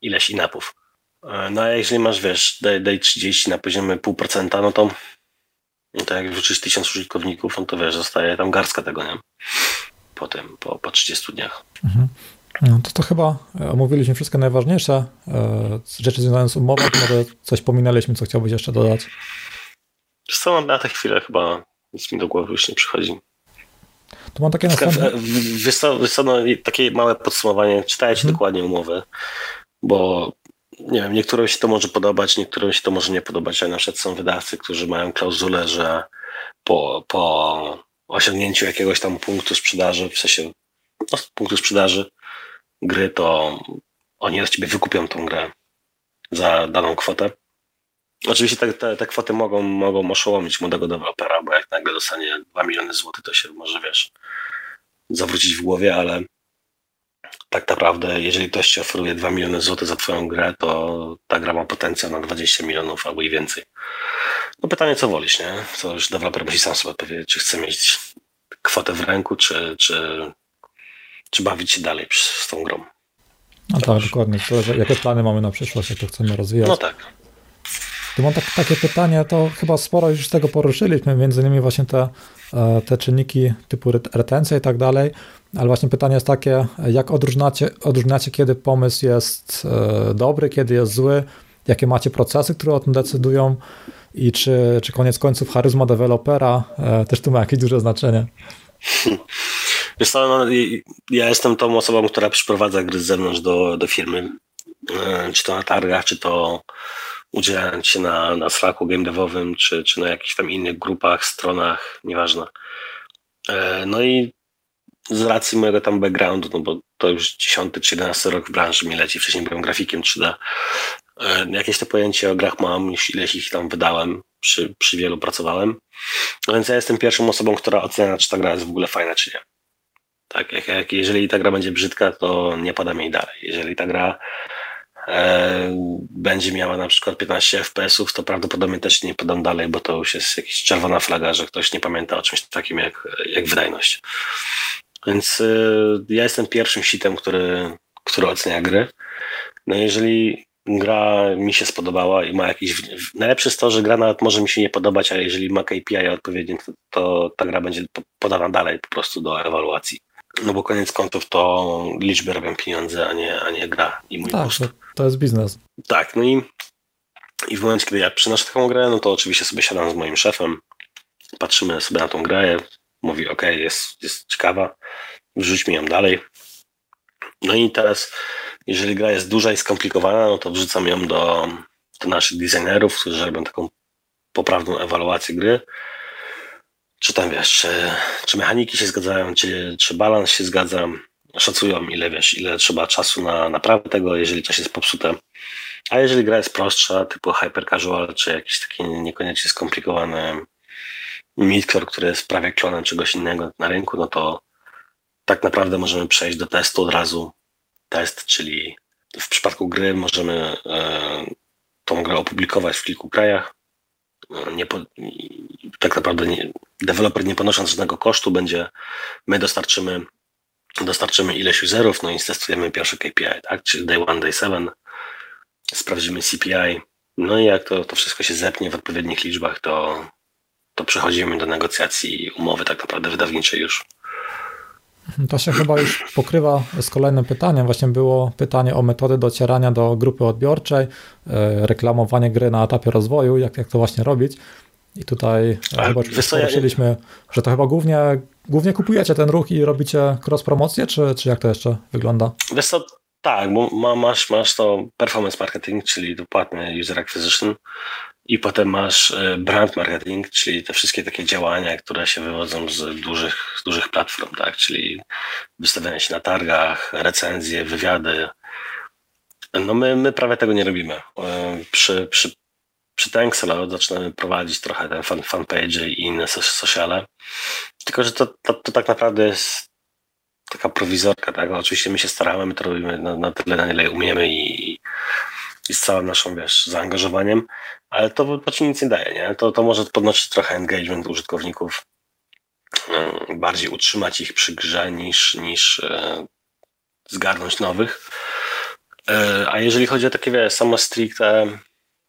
S2: ileś inapów. E, no a jeżeli masz, wiesz, daj, daj 30 na poziomie 0,5%, no to, no to jak wrzucisz 1000 użytkowników, no to wiesz, zostaje tam garstka tego, nie? Potem, po, po 30 dniach. Mhm.
S1: No to, to chyba e, omówiliśmy wszystkie najważniejsze e, rzeczy związane z umową. Może coś pominęliśmy, co chciałbyś jeszcze dodać?
S2: Co na tę chwilę chyba nic mi do głowy już nie przychodzi.
S1: To mam takie następne...
S2: Wiesz co, wiesz co no, takie małe podsumowanie. Czytajcie hmm. dokładnie umowę, bo nie wiem, niektórym się to może podobać, niektórym się to może nie podobać, ale na przykład są wydawcy, którzy mają klauzulę, że po, po osiągnięciu jakiegoś tam punktu sprzedaży, w sensie no, punktu sprzedaży, gry, to oni od ciebie wykupią tą grę za daną kwotę. Oczywiście te, te, te kwoty mogą, mogą oszołomić młodego dewelopera, bo jak nagle dostanie 2 miliony złotych, to się może, wiesz, zawrócić w głowie, ale tak naprawdę, jeżeli ktoś ci oferuje 2 miliony złotych za twoją grę, to ta gra ma potencjał na 20 milionów albo i więcej. No pytanie, co wolisz, nie? To już deweloper musi sam sobie odpowiedzieć, czy chce mieć kwotę w ręku, czy, czy czy bawić się dalej z tą grą.
S1: No tak, dokładnie. To, jakie plany mamy na przyszłość, jak to chcemy rozwijać.
S2: No tak.
S1: Tu mam tak, takie pytanie, to chyba sporo już z tego poruszyliśmy, między innymi właśnie te, e, te czynniki typu retencja i tak dalej, ale właśnie pytanie jest takie, jak odróżniacie, odróżniacie kiedy pomysł jest e, dobry, kiedy jest zły, jakie macie procesy, które o tym decydują i czy, czy koniec końców charyzma dewelopera e, też tu ma jakieś duże znaczenie.
S2: Wiesz co, no, ja jestem tą osobą, która przyprowadza gry z zewnątrz do, do firmy. E, czy to na targach, czy to udzielając się na, na Slacku game devowym, czy, czy na jakichś tam innych grupach, stronach, nieważne. E, no i z racji mojego tam backgroundu, no bo to już 10 czy 11 rok w branży mi leci, wcześniej byłem grafikiem 3D. E, jakieś te pojęcie o grach mam, już ileś ich tam wydałem, przy, przy wielu pracowałem. No więc ja jestem pierwszą osobą, która ocenia, czy ta gra jest w ogóle fajna, czy nie. Tak, jak, jak, jeżeli ta gra będzie brzydka, to nie podam jej dalej. Jeżeli ta gra e, będzie miała na przykład 15 FPS-ów, to prawdopodobnie też nie podam dalej, bo to już jest jakaś czerwona flaga, że ktoś nie pamięta o czymś takim jak, jak wydajność. Więc e, ja jestem pierwszym sitem, który, który ocenia gry. No jeżeli gra mi się spodobała i ma jakiś. Najlepsze jest to, że gra nawet może mi się nie podobać, a jeżeli ma KPI odpowiednie, to, to ta gra będzie podana dalej po prostu do ewaluacji. No bo koniec końców to liczby robią pieniądze, a nie, a nie gra i mój
S1: tak,
S2: gust. To,
S1: jest biznes.
S2: Tak, no i, i w momencie, kiedy ja przynoszę taką grę, no to oczywiście sobie siadam z moim szefem, patrzymy sobie na tą grę, mówi ok, jest, jest ciekawa, wrzućmy ją dalej. No i teraz, jeżeli gra jest duża i skomplikowana, no to wrzucam ją do, do naszych designerów, którzy robią taką poprawną ewaluację gry czy tam wiesz, czy, mechaniki się zgadzają, czy, czy balans się zgadza, szacują ile wiesz, ile trzeba czasu na naprawę tego, jeżeli coś jest popsute. A jeżeli gra jest prostsza, typu hyper casual, czy jakiś taki niekoniecznie skomplikowany midcore, który jest prawie klonem czegoś innego na rynku, no to tak naprawdę możemy przejść do testu od razu. Test, czyli w przypadku gry możemy e, tą grę opublikować w kilku krajach, nie, tak naprawdę nie, deweloper nie ponosząc żadnego kosztu będzie, my dostarczymy, dostarczymy ileś userów, no i testujemy pierwsze KPI, tak, czyli day one, day seven, sprawdzimy CPI, no i jak to, to wszystko się zepnie w odpowiednich liczbach, to, to przechodzimy do negocjacji umowy tak naprawdę wydawniczej już.
S1: To się chyba już pokrywa z kolejnym pytaniem. Właśnie było pytanie o metody docierania do grupy odbiorczej, e, reklamowanie gry na etapie rozwoju, jak, jak to właśnie robić. I tutaj e, A, chyba poruszyliśmy, że to chyba głównie głównie kupujecie ten ruch i robicie cross-promocję, czy, czy jak to jeszcze wygląda?
S2: Wiesz co, tak, bo masz, masz to performance marketing, czyli płatny user acquisition i potem masz e, brand marketing, czyli te wszystkie takie działania, które się wywodzą z dużych, z dużych platform, tak, czyli wystawianie się na targach, recenzje, wywiady. No my, my prawie tego nie robimy. E, przy, przy, przy Tankselo zaczynamy prowadzić trochę ten fan, fanpage i inne sociale, tylko że to, to, to tak naprawdę jest taka prowizorka, tak? Oczywiście my się staramy, my to robimy na, na tyle, na ile umiemy i, i z całym naszym, wiesz, zaangażowaniem, ale to, to ci nic nie daje, nie? To, to może podnosić trochę engagement użytkowników, mm, bardziej utrzymać ich przy grze niż, niż e, zgarnąć nowych. E, a jeżeli chodzi o takie, wiesz, samo stricte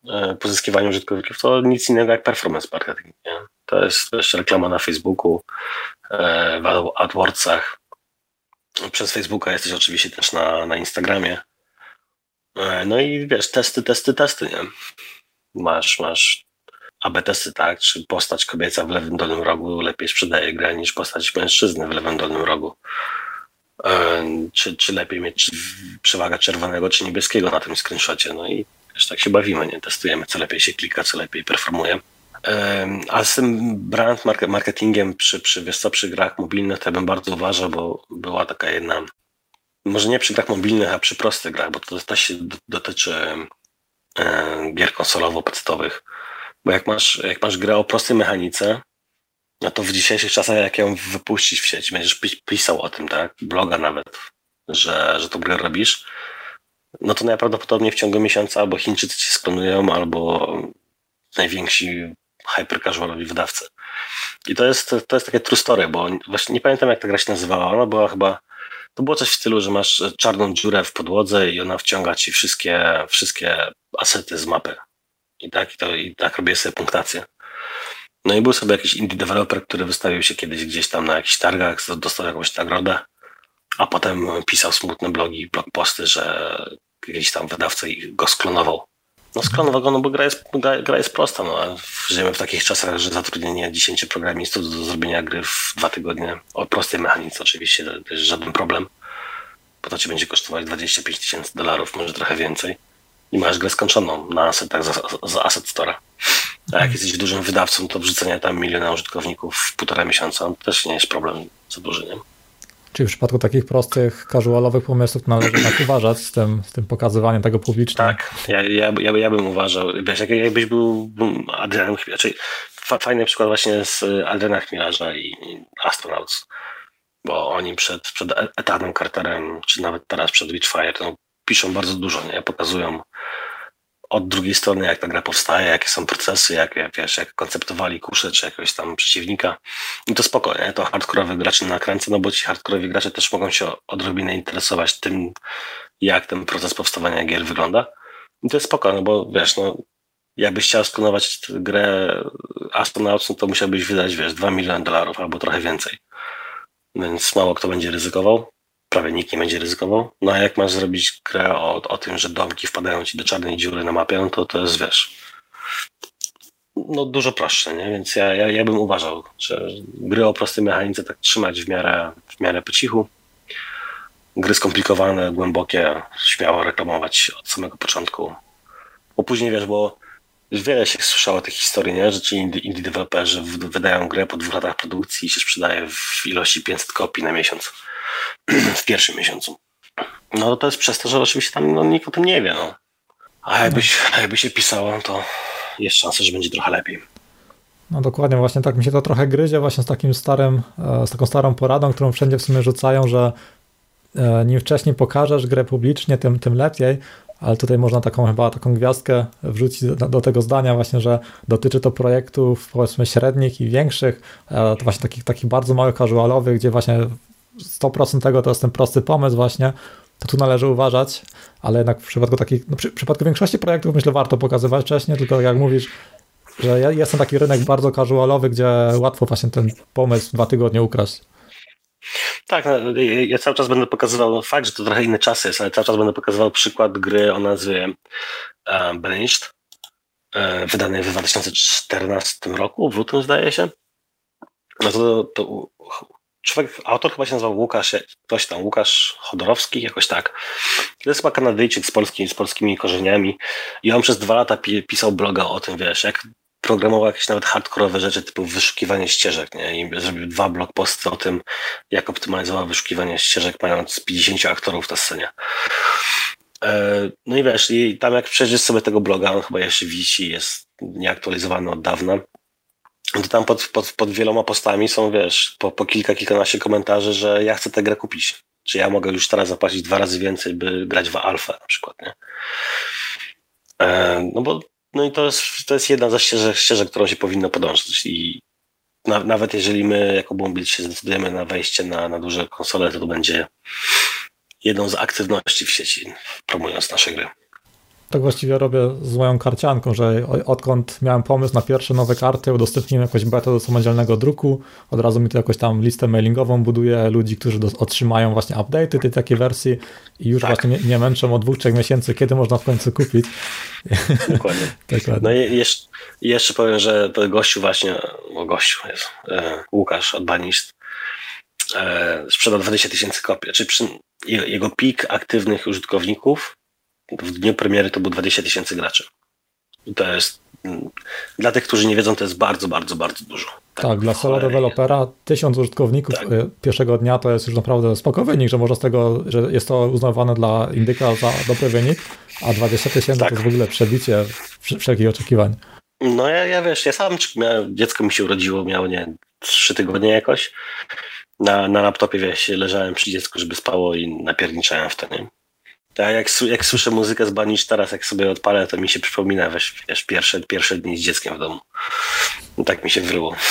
S2: e, pozyskiwanie użytkowników, to nic innego jak performance marketing, nie? To jest też reklama na Facebooku, w AdWordsach, przez Facebooka jesteś oczywiście też na, na Instagramie. E, no i wiesz, testy, testy, testy, nie? Masz, masz AB testy, tak? Czy postać kobieca w lewym dolnym rogu lepiej sprzedaje grę niż postać mężczyzny w lewym dolnym rogu? E, czy, czy lepiej mieć przewaga czerwonego czy niebieskiego na tym screenshocie? No i wiesz, tak się bawimy, nie? Testujemy, co lepiej się klika, co lepiej performuje. A z tym brand marketingiem przy, przy, wiesz co, przy grach mobilnych to ja bym bardzo uważał, bo była taka jedna, może nie przy grach mobilnych, a przy prostych grach, bo to też dotyczy gier konsolowo-podstawowych. Bo jak masz, jak masz grę o prostej mechanice, no to w dzisiejszych czasach, jak ją wypuścić w sieć, będziesz pisał o tym, tak? Bloga nawet, że, że tą grę robisz, no to najprawdopodobniej w ciągu miesiąca albo Chińczycy cię sklonują, albo najwięksi hyper-casualowi wydawcy. I to jest, to jest takie true story, bo właśnie nie pamiętam jak ta gra się nazywała. Ona była chyba, to było coś w stylu, że masz czarną dziurę w podłodze i ona wciąga ci wszystkie, wszystkie asety z mapy. I tak, i, to, i tak robię sobie punktację. No i był sobie jakiś indie developer, który wystawił się kiedyś gdzieś tam na jakichś targach, dostał jakąś nagrodę, a potem pisał smutne blogi, blog posty, że jakiś tam wydawca go sklonował. No skąd wagonu, bo gra jest, gra, gra jest prosta. No. Żyjemy w takich czasach, że zatrudnienie 10 programistów do zrobienia gry w dwa tygodnie, o prostej mechanice oczywiście, to jest żaden problem, bo to ci będzie kosztować 25 tysięcy dolarów, może trochę więcej. I masz grę skończoną na asetach za, za Asset Store. A jak jesteś dużym wydawcą, to wrzucenie tam miliona użytkowników w półtora miesiąca to też nie jest problem za duży, nie?
S1: Czyli w przypadku takich prostych, casualowych pomysłów należy tak uważać z tym, z tym pokazywaniem tego publicznie.
S2: Tak, ja, ja, ja, ja bym uważał. Jak, jakbyś był Adrianem Chmielarza, fajny przykład właśnie z Adriana Chmielarza i Astronauts, bo oni przed, przed etatem Carterem, czy nawet teraz przed Witchfire, no, piszą bardzo dużo, nie? pokazują od drugiej strony, jak ta gra powstaje, jakie są procesy, jak, jak, wiesz, jak konceptowali kusze, czy jakiegoś tam przeciwnika. I to spokojnie, to hardkorowych graczy nakręca, no bo ci hardkorowi gracze też mogą się odrobinę interesować tym, jak ten proces powstawania gier wygląda. I to jest spoko, no bo wiesz, no, jakbyś chciał sklonować grę Astronauts, no to musiałbyś wydać, wiesz, 2 miliony dolarów albo trochę więcej. Więc mało kto będzie ryzykował prawie nikt nie będzie ryzykował. No a jak masz zrobić grę o, o tym, że domki wpadają ci do czarnej dziury na mapie, no to to jest, wiesz, no dużo prostsze, nie? Więc ja, ja, ja bym uważał, że gry o prostej mechanice tak trzymać w miarę, w miarę po cichu. Gry skomplikowane, głębokie, śmiało reklamować od samego początku. Bo później, wiesz, bo wiele się słyszało tych historii, nie? że ci indie, indie deweloperzy wydają grę po dwóch latach produkcji i się sprzedaje w ilości 500 kopii na miesiąc w pierwszym miesiącu. No to jest przez to, że oczywiście tam no, nikt o tym nie wie. No. A jakbyś, jakby się pisało, to jest szansa, że będzie trochę lepiej.
S1: No dokładnie, właśnie tak mi się to trochę gryzie właśnie z takim starym, e, z taką starą poradą, którą wszędzie w sumie rzucają, że e, im wcześniej pokażesz grę publicznie, tym, tym lepiej, ale tutaj można taką chyba taką gwiazdkę wrzucić do, do, tego zdania właśnie, że dotyczy to projektów powiedzmy średnich i większych, e, to właśnie takich, takich bardzo małych casualowych, gdzie właśnie 100% tego to jest ten prosty pomysł właśnie, to tu należy uważać, ale jednak w przypadku takich, no przy, w przypadku większości projektów myślę warto pokazywać wcześniej, tylko jak mówisz, że jest ten taki rynek bardzo casualowy, gdzie łatwo właśnie ten pomysł dwa tygodnie ukraść.
S2: Tak, no, ja cały czas będę pokazywał, fakt, że to trochę inny czas jest, ale cały czas będę pokazywał przykład gry o nazwie uh, Banished, uh, wydanej w 2014 roku, w lutym zdaje się. No to, to człowiek, autor chyba się nazywał Łukasz, ktoś tam, Łukasz Chodorowski, jakoś tak. To jest chyba Kanadyjczyk z, polski, z polskimi korzeniami i on przez dwa lata pisał bloga o tym, wiesz, jak programował jakieś nawet hardkorowe rzeczy typu wyszukiwanie ścieżek, nie? I zrobił dwa blog posty o tym, jak optymalizował wyszukiwanie ścieżek, mając 50 aktorów na scenie. E, no i wiesz, i tam jak przejrzysz sobie tego bloga, on chyba jeszcze wisi, jest nieaktualizowany od dawna, to tam pod, pod, pod wieloma postami są, wiesz, po, po kilka, kilkanaście komentarzy, że ja chcę tę grę kupić. Czy ja mogę już teraz zapłacić dwa razy więcej, by grać w alfę na przykład, nie? E, no bo no i to jest, to jest jedna ze ścieżek, ścieżek którą się powinno podążać i na, nawet jeżeli my jako Bumbil się zdecydujemy na wejście na, na duże konsole, to to będzie jedną z aktywności w sieci, promując nasze gry
S1: tak właściwie robię z moją karcianką, że odkąd miałem pomysł na pierwsze nowe karty, udostępniłem jakąś betę do samodzielnego druku, od razu mi to jakoś tam listę mailingową buduje ludzi, którzy do, otrzymają właśnie update'y tej takiej wersji i już tak. właśnie nie, nie męczą od dwóch, trzech miesięcy, kiedy można w końcu kupić.
S2: Dokładnie. Dokładnie. No i jeszcze, jeszcze powiem, że gościu właśnie, o gościu jest, e, Łukasz od Banist, e, sprzedał 20 tysięcy kopii, czy przy, jego pik aktywnych użytkowników w dniu premiery to było 20 tysięcy graczy. I to jest mm, dla tych, którzy nie wiedzą, to jest bardzo, bardzo, bardzo dużo.
S1: Tak, tak dla solo dewelopera tysiąc użytkowników tak. Y, pierwszego dnia to jest już naprawdę spoko wynik, że może z tego, że jest to uznawane dla indyka za dobry wynik, a 20 tysięcy tak. to jest w ogóle przebicie wszelkich oczekiwań.
S2: No ja, ja wiesz, ja sam miałem, dziecko mi się urodziło, miało nie trzy tygodnie jakoś. Na, na laptopie wiesz, leżałem przy dziecku, żeby spało i napierniczałem w to, nie? Tak, jak, jak słyszę muzykę z Banish teraz, jak sobie odpalę, to mi się przypomina wiesz, wiesz, pierwsze, pierwsze dni z dzieckiem w domu. Tak mi się wryło.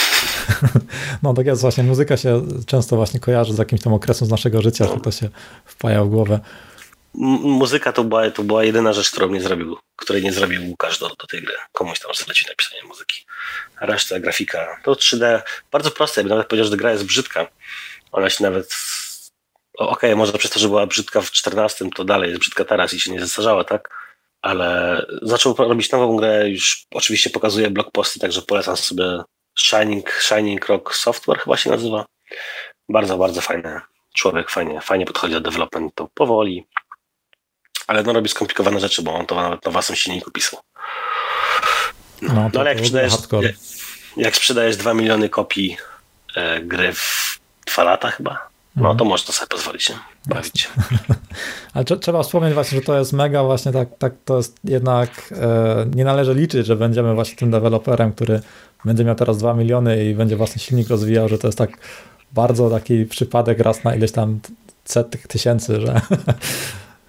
S1: No tak jest właśnie, muzyka się często właśnie kojarzy z jakimś tam okresem z naszego życia, no. że to się wpaja w głowę.
S2: Muzyka to była, to była jedyna rzecz, którą nie zrobił, której nie zrobił Łukasz do, do tej gry. Komuś tam zlecił napisanie muzyki. Reszta, grafika, to 3D, bardzo proste, ja bym nawet powiedział, że gra jest brzydka. Ona się nawet okej, okay, może przez to, że była brzydka w 14, to dalej jest brzydka teraz i się nie zestarzała, tak? Ale zaczął robić nową grę, już oczywiście pokazuje blog posty, także polecam sobie Shining, Shining Rock Software chyba się nazywa. Bardzo, bardzo fajny człowiek, fajnie, fajnie podchodzi do developmentu, powoli, ale no robi skomplikowane rzeczy, bo on to nawet na własnym silniku pisał. No, no, no ale jak sprzedajesz, jak, jak sprzedajesz 2 miliony kopii e, gry w 2 lata chyba, no to mhm. można sobie pozwolić się bawić.
S1: Ale trzeba wspomnieć właśnie, że to jest mega właśnie tak, tak to jest jednak e, nie należy liczyć, że będziemy właśnie tym deweloperem, który będzie miał teraz 2 miliony i będzie własny silnik rozwijał, że to jest tak bardzo taki przypadek raz na ileś tam setek tysięcy, że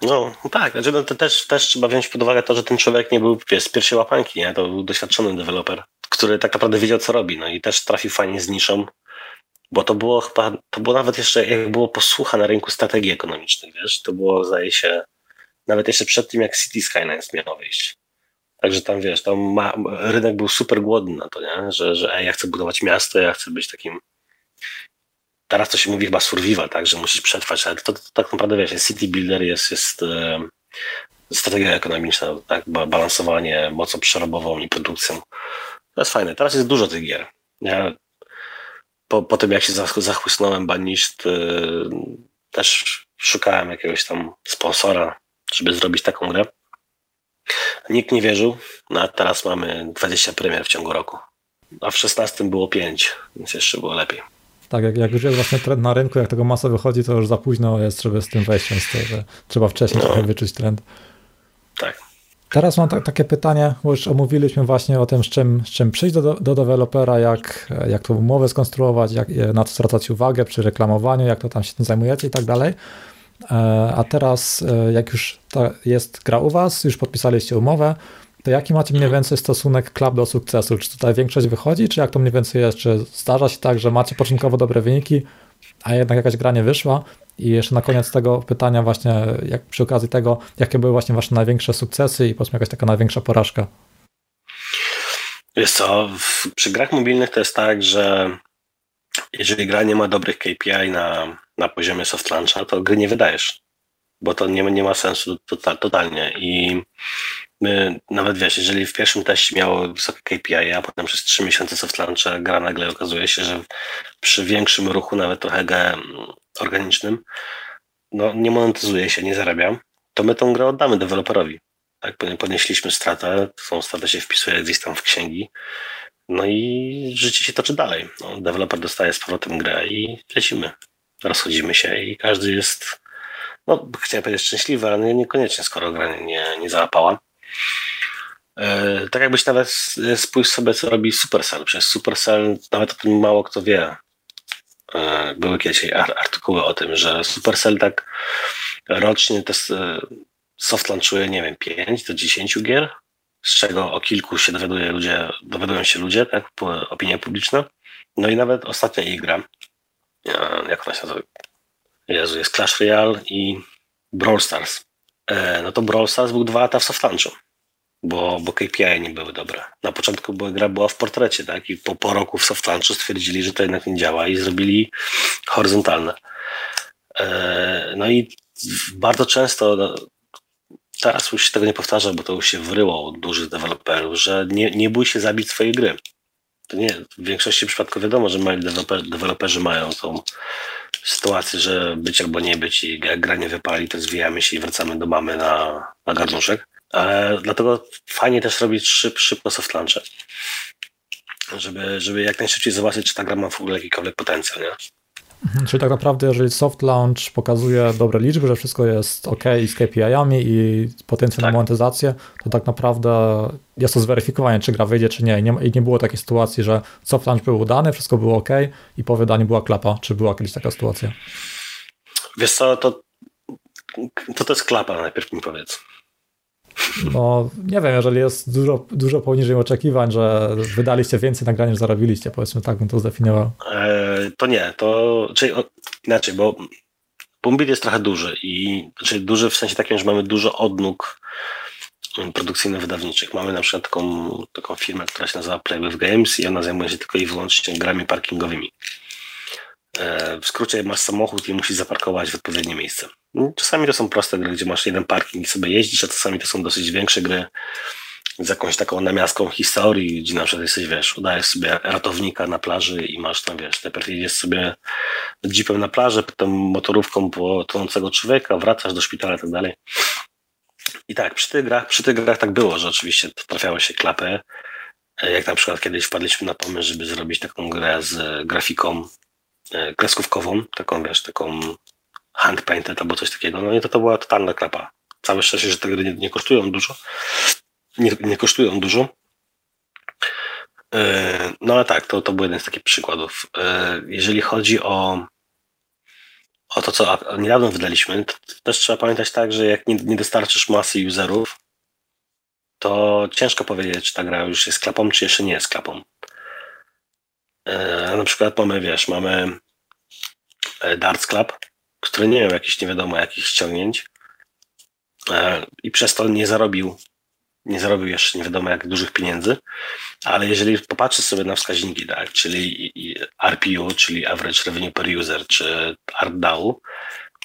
S2: No tak, znaczy, no, to też, też trzeba wziąć pod uwagę to, że ten człowiek nie był wiesz, z pierwszej łapanki, nie? to był doświadczony deweloper, który tak naprawdę wiedział, co robi, no i też trafił fajnie z niszą, bo to było chyba, to było nawet jeszcze, jak było posłucha na rynku strategii ekonomicznych, wiesz, to było, zdaje się, nawet jeszcze przed tym, jak City Skylines miało wyjść. Także tam, wiesz, tam ma, rynek był super głodny na to, nie? Że, że ej, ja chcę budować miasto, ja chcę być takim teraz to się mówi chyba survival, tak, że musisz przetrwać, ale to, to, to tak naprawdę, wiesz, city builder jest, jest e, strategia ekonomiczna, tak, balansowanie mocą przerobową i produkcją. To jest fajne. Teraz jest dużo tych gier. Ja po, po tym jak się zachłysnąłem Baniszt, yy, też szukałem jakiegoś tam sponsora, żeby zrobić taką grę. Nikt nie wierzył, no a teraz mamy 20 premier w ciągu roku. A w 16 było 5, więc jeszcze było lepiej.
S1: Tak, jak, jak już jest właśnie trend na rynku, jak tego masa wychodzi, to już za późno jest, żeby z tym wejść często, że trzeba wcześniej no. trochę wyczuć trend.
S2: Tak.
S1: Teraz mam tak, takie pytanie, bo już omówiliśmy właśnie o tym, z czym, z czym przyjść do, do dewelopera, jak, jak tą umowę skonstruować, jak, na co zwracać uwagę przy reklamowaniu, jak to tam się tym zajmujecie i tak dalej. E, a teraz, e, jak już jest gra u Was, już podpisaliście umowę, to jaki macie mniej więcej stosunek klub do sukcesu? Czy tutaj większość wychodzi, czy jak to mniej więcej jest? Czy zdarza się tak, że macie początkowo dobre wyniki, a jednak jakaś gra nie wyszła? I jeszcze na koniec tego pytania właśnie, jak przy okazji tego, jakie były właśnie wasze największe sukcesy i powiedzmy jakaś taka największa porażka?
S2: Wiesz co, przy grach mobilnych to jest tak, że jeżeli gra nie ma dobrych KPI na, na poziomie soft launcha, to gry nie wydajesz. bo to nie, nie ma sensu total, totalnie i my, nawet wiesz, jeżeli w pierwszym teście miało wysokie KPI, a potem przez trzy miesiące soft launcha gra nagle okazuje się, że przy większym ruchu, nawet trochę organicznym, no nie monetyzuje się, nie zarabia, to my tą grę oddamy deweloperowi. Tak, ponieśliśmy stratę, tą stratę się wpisuje gdzieś tam w księgi, no i życie się toczy dalej. No, deweloper dostaje z powrotem grę i lecimy. Rozchodzimy się i każdy jest, no chciałem powiedzieć szczęśliwy, ale niekoniecznie, skoro gra nie, nie załapała. E, tak jakbyś nawet spójrz sobie, co robi Supercell. Przez Supercell nawet o tym mało kto wie. E, były kiedyś artykuły o tym, że Supercell tak rocznie to e, soft launchuje, nie wiem, 5 do 10 gier, z czego o kilku się dowiaduje ludzie, dowiadują się ludzie, tak, opinia publiczna. No i nawet ostatnia ich gra, jak ona się nazywa? Jezu, jest Clash Royale i Brawl Stars. No to Brawl Stars był dwa lata w soft launchu bo, bo KPI nie były dobre. Na początku była, gra była w portrecie, tak? I po, po roku w soft launchu stwierdzili, że to jednak nie działa i zrobili horyzontalne. E, no i bardzo często, no, teraz już się tego nie powtarza, bo to już się wryło od dużych deweloperów, że nie, nie bój się zabić swojej gry. To nie, w większości przypadków wiadomo, że mali deweloper, deweloperzy mają tą sytuację, że być albo nie być i jak gra nie wypali, to zwijamy się i wracamy do mamy na, na garnuszek. Ale dlatego fajnie też robić szyb, szybko soft launche. Żeby, żeby jak najszybciej zobaczyć, czy ta gra ma w ogóle jakikolwiek potencjał, nie?
S1: Mhm, czyli tak naprawdę, jeżeli soft launch pokazuje dobre liczby, że wszystko jest ok z KPI-ami i potencjał tak. na monetyzację, to tak naprawdę jest to zweryfikowanie, czy gra wyjdzie, czy nie. I, nie. I nie było takiej sytuacji, że soft launch był udany, wszystko było ok i po wydaniu była klapa. Czy była kiedyś taka sytuacja?
S2: Wiesz co, to, to, to jest klapa, najpierw mi powiedz.
S1: No, nie wiem, jeżeli jest dużo, dużo poniżej oczekiwań, że wydaliście więcej nagrań niż zarobiliście, powiedzmy tak bym to zdefiniował.
S2: E, to nie, to czyli o, inaczej, bo Bumbit jest trochę duży i znaczy duży w sensie takim, że mamy dużo odnóg produkcyjno-wydawniczych. Mamy na przykład taką, taką firmę, która się nazywa Play with Games i ona zajmuje się tylko i wyłącznie grami parkingowymi. E, w skrócie masz samochód i musisz zaparkować w odpowiednie miejsce. No, czasami to są proste gry, gdzie masz jeden parking i sobie jeździsz, a czasami to są dosyć większe gry z jakąś taką namiastką historii, gdzie na przykład jesteś, wiesz, udajesz sobie ratownika na plaży i masz tam, wiesz, najpierw jedziesz sobie jeepem na plażę, potem motorówką po tonącego człowieka, wracasz do szpitala i tak dalej. I tak, przy tych grach, przy tych grach tak było, że oczywiście trafiały się klapy, jak na przykład kiedyś wpadliśmy na pomysł, żeby zrobić taką grę z grafiką E, kreskówkową, taką wiesz, taką hand painted albo coś takiego, no i to, to była totalna klapa. Całe szczęście, że te gry nie, nie kosztują dużo, nie, nie kosztują dużo, e, no ale tak, to, to był jeden z takich przykładów. E, jeżeli chodzi o, o to, co niedawno wydaliśmy, to też trzeba pamiętać tak, że jak nie, nie dostarczysz masy userów, to ciężko powiedzieć, czy ta gra już jest klapą, czy jeszcze nie jest klapą. E, na przykład mamy, wiesz, mamy Darts Club, który nie miał jakichś nie wiadomo jakich ściągnięć e, i przez to nie zarobił nie zarobił jeszcze nie wiadomo jak dużych pieniędzy, ale jeżeli popatrzysz sobie na wskaźniki, tak, czyli RPU, czyli Average Revenue Per User, czy ARPDAU,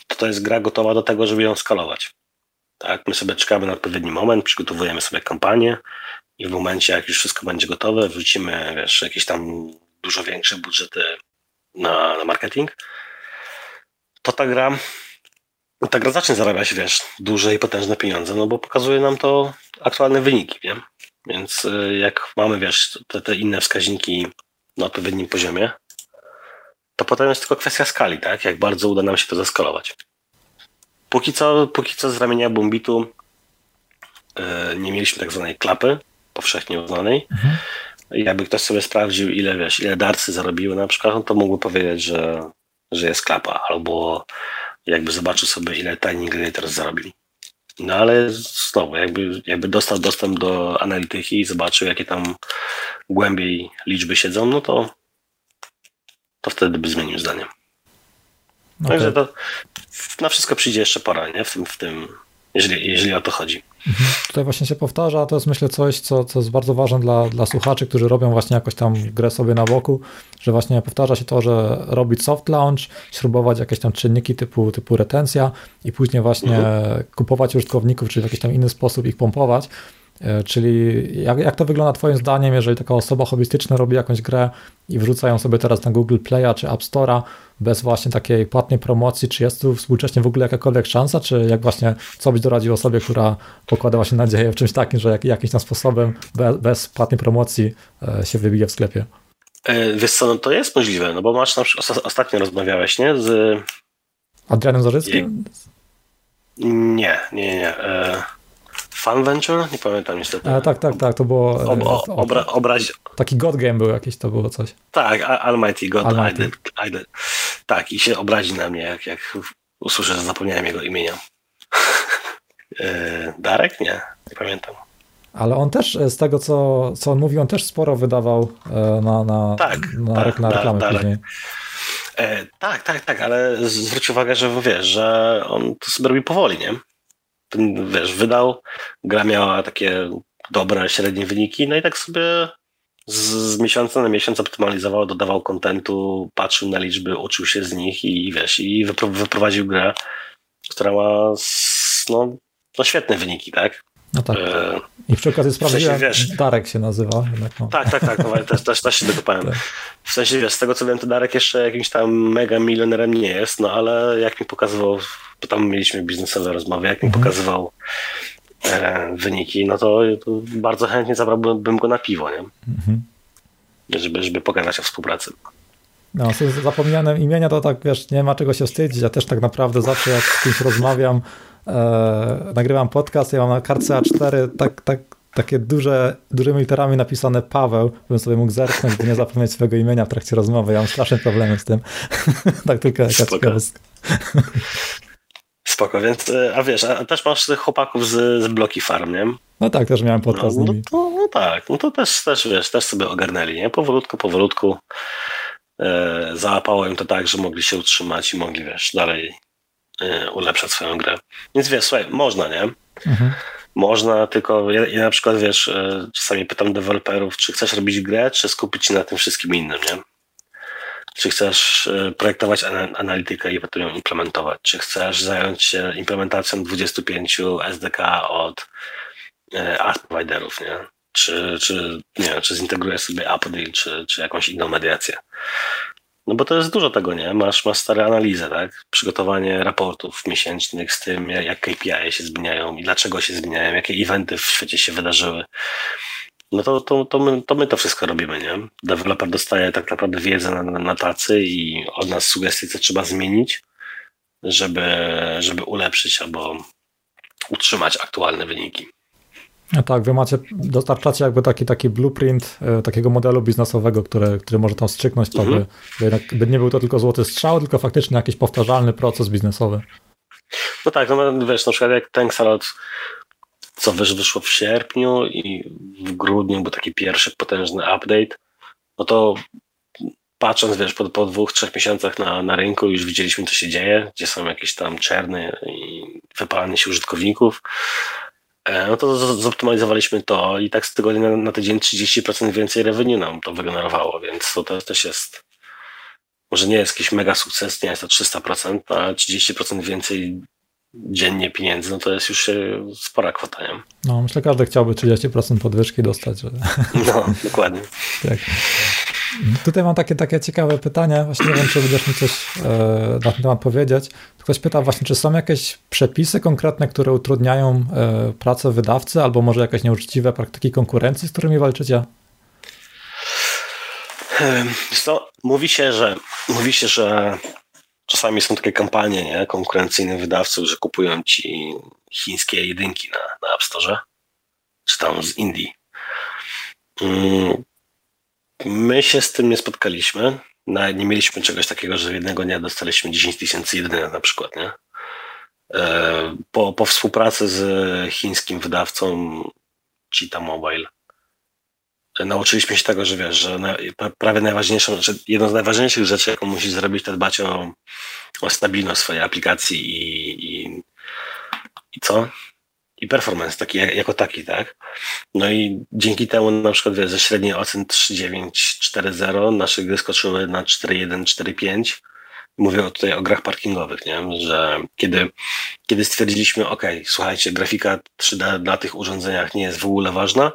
S2: to to jest gra gotowa do tego, żeby ją skalować. Tak, my sobie czekamy na odpowiedni moment, przygotowujemy sobie kampanię i w momencie, jak już wszystko będzie gotowe, wrzucimy, wiesz, jakieś tam dużo większe budżety na, na marketing, to ta gra, ta gra zacznie zarabiać, wiesz, duże i potężne pieniądze, no bo pokazuje nam to aktualne wyniki, nie? Więc y, jak mamy, wiesz, te, te inne wskaźniki na odpowiednim poziomie, to potem jest tylko kwestia skali, tak? Jak bardzo uda nam się to zaskalować. Póki co, póki co z ramienia Bombitu yy, nie mieliśmy tak zwanej klapy, powszechnie uznanej. Mhm jakby ktoś sobie sprawdził, ile wiesz, ile darcy zarobiły na przykład, no to mógłby powiedzieć, że, że jest klapa, albo jakby zobaczył sobie, ile Tiny Gladiators zarobili. No ale znowu, jakby, jakby dostał dostęp do analityki i zobaczył, jakie tam głębiej liczby siedzą, no to, to wtedy by zmienił zdanie. Okay. Także to na wszystko przyjdzie jeszcze pora, nie? W tym, w tym jeżeli, jeżeli o to chodzi.
S1: Mhm. Tutaj właśnie się powtarza, to jest myślę coś, co, co jest bardzo ważne dla, dla słuchaczy, którzy robią właśnie jakoś tam grę sobie na boku, że właśnie powtarza się to, że robić soft launch, śrubować jakieś tam czynniki typu, typu retencja i później właśnie mhm. kupować użytkowników, czy w jakiś tam inny sposób ich pompować. E, czyli jak, jak to wygląda Twoim zdaniem, jeżeli taka osoba hobbystyczna robi jakąś grę i wrzuca ją sobie teraz na Google Play'a czy App Store'a bez właśnie takiej płatnej promocji, czy jest tu współcześnie w ogóle jakakolwiek szansa, czy jak właśnie, co byś doradził osobie, która pokłada właśnie nadzieję w czymś takim, że jak, jakimś tam sposobem bez, bez płatnej promocji e, się wybije w sklepie?
S2: E, wiesz co, no to jest możliwe, no bo masz na przykład, ostatnio rozmawiałeś, nie, z...
S1: Adrianem Zarzyckim?
S2: Nie, nie, nie. Fun Venture? Nie pamiętam niestety.
S1: A, tak, tak, tak, to było...
S2: Ob, o, obra, obraz...
S1: Taki God Game był jakiś, to było coś.
S2: Tak, Almighty God Almighty. I, did, I did. Tak, i się obrazi na mnie, jak, jak usłyszę, że zapomniałem jego imienia. E, Darek? Nie, nie pamiętam.
S1: Ale on też, e, z tego co, co on mówił, on też sporo wydawał e, na, na,
S2: tak,
S1: na, tak, na reklamę
S2: da,
S1: później.
S2: E, tak, tak, tak, ale zwróć uwagę, że wiesz, że on to sobie robi powoli, nie? Wiesz, wydał, gra miała takie dobre, średnie wyniki, no i tak sobie z, z miesiąca na miesiąc optymalizował, dodawał kontentu, patrzył na liczby, uczył się z nich i wiesz, i wyprowadził grę, która ma no, no świetne wyniki, tak?
S1: No tak. E, I przy okazji sprawdziłem, w sensie, wiesz, Darek się nazywa. Jednak, no.
S2: Tak, tak, tak, no, też, też, też się dokopałem. Tak. W sensie, wiesz, z tego co wiem, to Darek jeszcze jakimś tam mega milionerem nie jest, no ale jak mi pokazywał bo tam mieliśmy biznesowe rozmowy, jak mi mhm. pokazywał e, wyniki, no to, to, bardzo chętnie zabrałbym go na piwo, nie? Mhm. Żeby, żeby pogadać o współpracy.
S1: No, z zapomnianym imienia to tak, wiesz, nie ma czego się wstydzić. Ja też tak naprawdę zawsze jak z kimś rozmawiam, e, nagrywam podcast, ja mam na kartce A4 tak, tak, takie duże, dużymi literami napisane Paweł, bym sobie mógł zerknąć, by nie zapomnieć swojego imienia w trakcie rozmowy. Ja mam straszne problemy z tym. tak tylko jaka ciekawostka.
S2: Spoko, więc, e, a wiesz, a też masz chłopaków z, z Bloki Farm, nie?
S1: No tak, też miałem podcast
S2: no,
S1: no,
S2: to, no tak, no to też, też, wiesz, też sobie ogarnęli, nie? Powolutku, powolutku e, załapało im to tak, że mogli się utrzymać i mogli, wiesz, dalej ulepszać swoją grę. Więc wiesz, słuchaj, można, nie? Mhm. Można, tylko ja, ja, na przykład, wiesz, e, czasami pytam deweloperów, czy chcesz robić grę, czy skupić się na tym wszystkim innym, nie? Czy chcesz e, projektować analitykę i potem ją implementować? Czy chcesz zająć się implementacją 25 SDK od e, art providerów, nie? Czy, czy, nie czy zintegrujesz sobie Apple, czy, czy jakąś inną mediację? No bo to jest dużo tego, nie? Masz, masz stare analizy, tak? Przygotowanie raportów miesięcznych z tym, jak KPI się zmieniają i dlaczego się zmieniają, jakie eventy w świecie się wydarzyły no to, to, to, my, to my to wszystko robimy, nie? Deweloper dostaje tak naprawdę wiedzę na, na tacy i od nas sugestie, co trzeba zmienić, żeby, żeby ulepszyć albo utrzymać aktualne wyniki.
S1: No tak, wy macie, dostarczacie jakby taki, taki blueprint e, takiego modelu biznesowego, który, który może tam strzyknąć to, mhm. by, by nie był to tylko złoty strzał, tylko faktycznie jakiś powtarzalny proces biznesowy.
S2: No tak, no wiesz, na przykład jak Tanksalot co wiesz, wyszło w sierpniu i w grudniu był taki pierwszy potężny update, no to patrząc, wiesz, po, po dwóch, trzech miesiącach na, na rynku już widzieliśmy, co się dzieje, gdzie są jakieś tam czerny i wypalanie się użytkowników, no to zoptymalizowaliśmy to i tak z tygodnia na, na tydzień 30% więcej revenue nam to wygenerowało, więc to też jest może nie jest jakiś mega sukces, nie jest to 300%, a 30% więcej dziennie pieniędzy, no to jest już spora kwota, nie?
S1: No, myślę, że każdy chciałby 30% podwyżki dostać. Że...
S2: No, dokładnie.
S1: tak. Tutaj mam takie, takie ciekawe pytanie, właśnie nie wiem, czy będziesz mi coś e, na ten temat powiedzieć. Ktoś pyta właśnie, czy są jakieś przepisy konkretne, które utrudniają e, pracę wydawcy, albo może jakieś nieuczciwe praktyki konkurencji, z którymi walczycie?
S2: Co, mówi się, że mówi się, że czasami są takie kampanie nie, konkurencyjnych wydawców, że kupują ci chińskie jedynki na, na App Store, czy tam z Indii. My się z tym nie spotkaliśmy. Nie mieliśmy czegoś takiego, że jednego dnia dostaliśmy 10 tysięcy jedynek na przykład. Nie? E, po, po współpracy z chińskim wydawcą Cheetah Mobile nauczyliśmy się tego, że wiesz, że prawie najważniejszą, że znaczy jedną z najważniejszych rzeczy, jaką musisz zrobić, to dbać o, o stabilność swojej aplikacji i, i, i co? I performance taki jako taki, tak? No i dzięki temu na przykład wiesz, ze średniej ocen 3.9, 4.0 nasze gry skoczyły na 4.1, 4.5. Mówię tutaj o grach parkingowych, nie? że kiedy, kiedy stwierdziliśmy, ok, słuchajcie, grafika 3D na tych urządzeniach nie jest w ogóle ważna,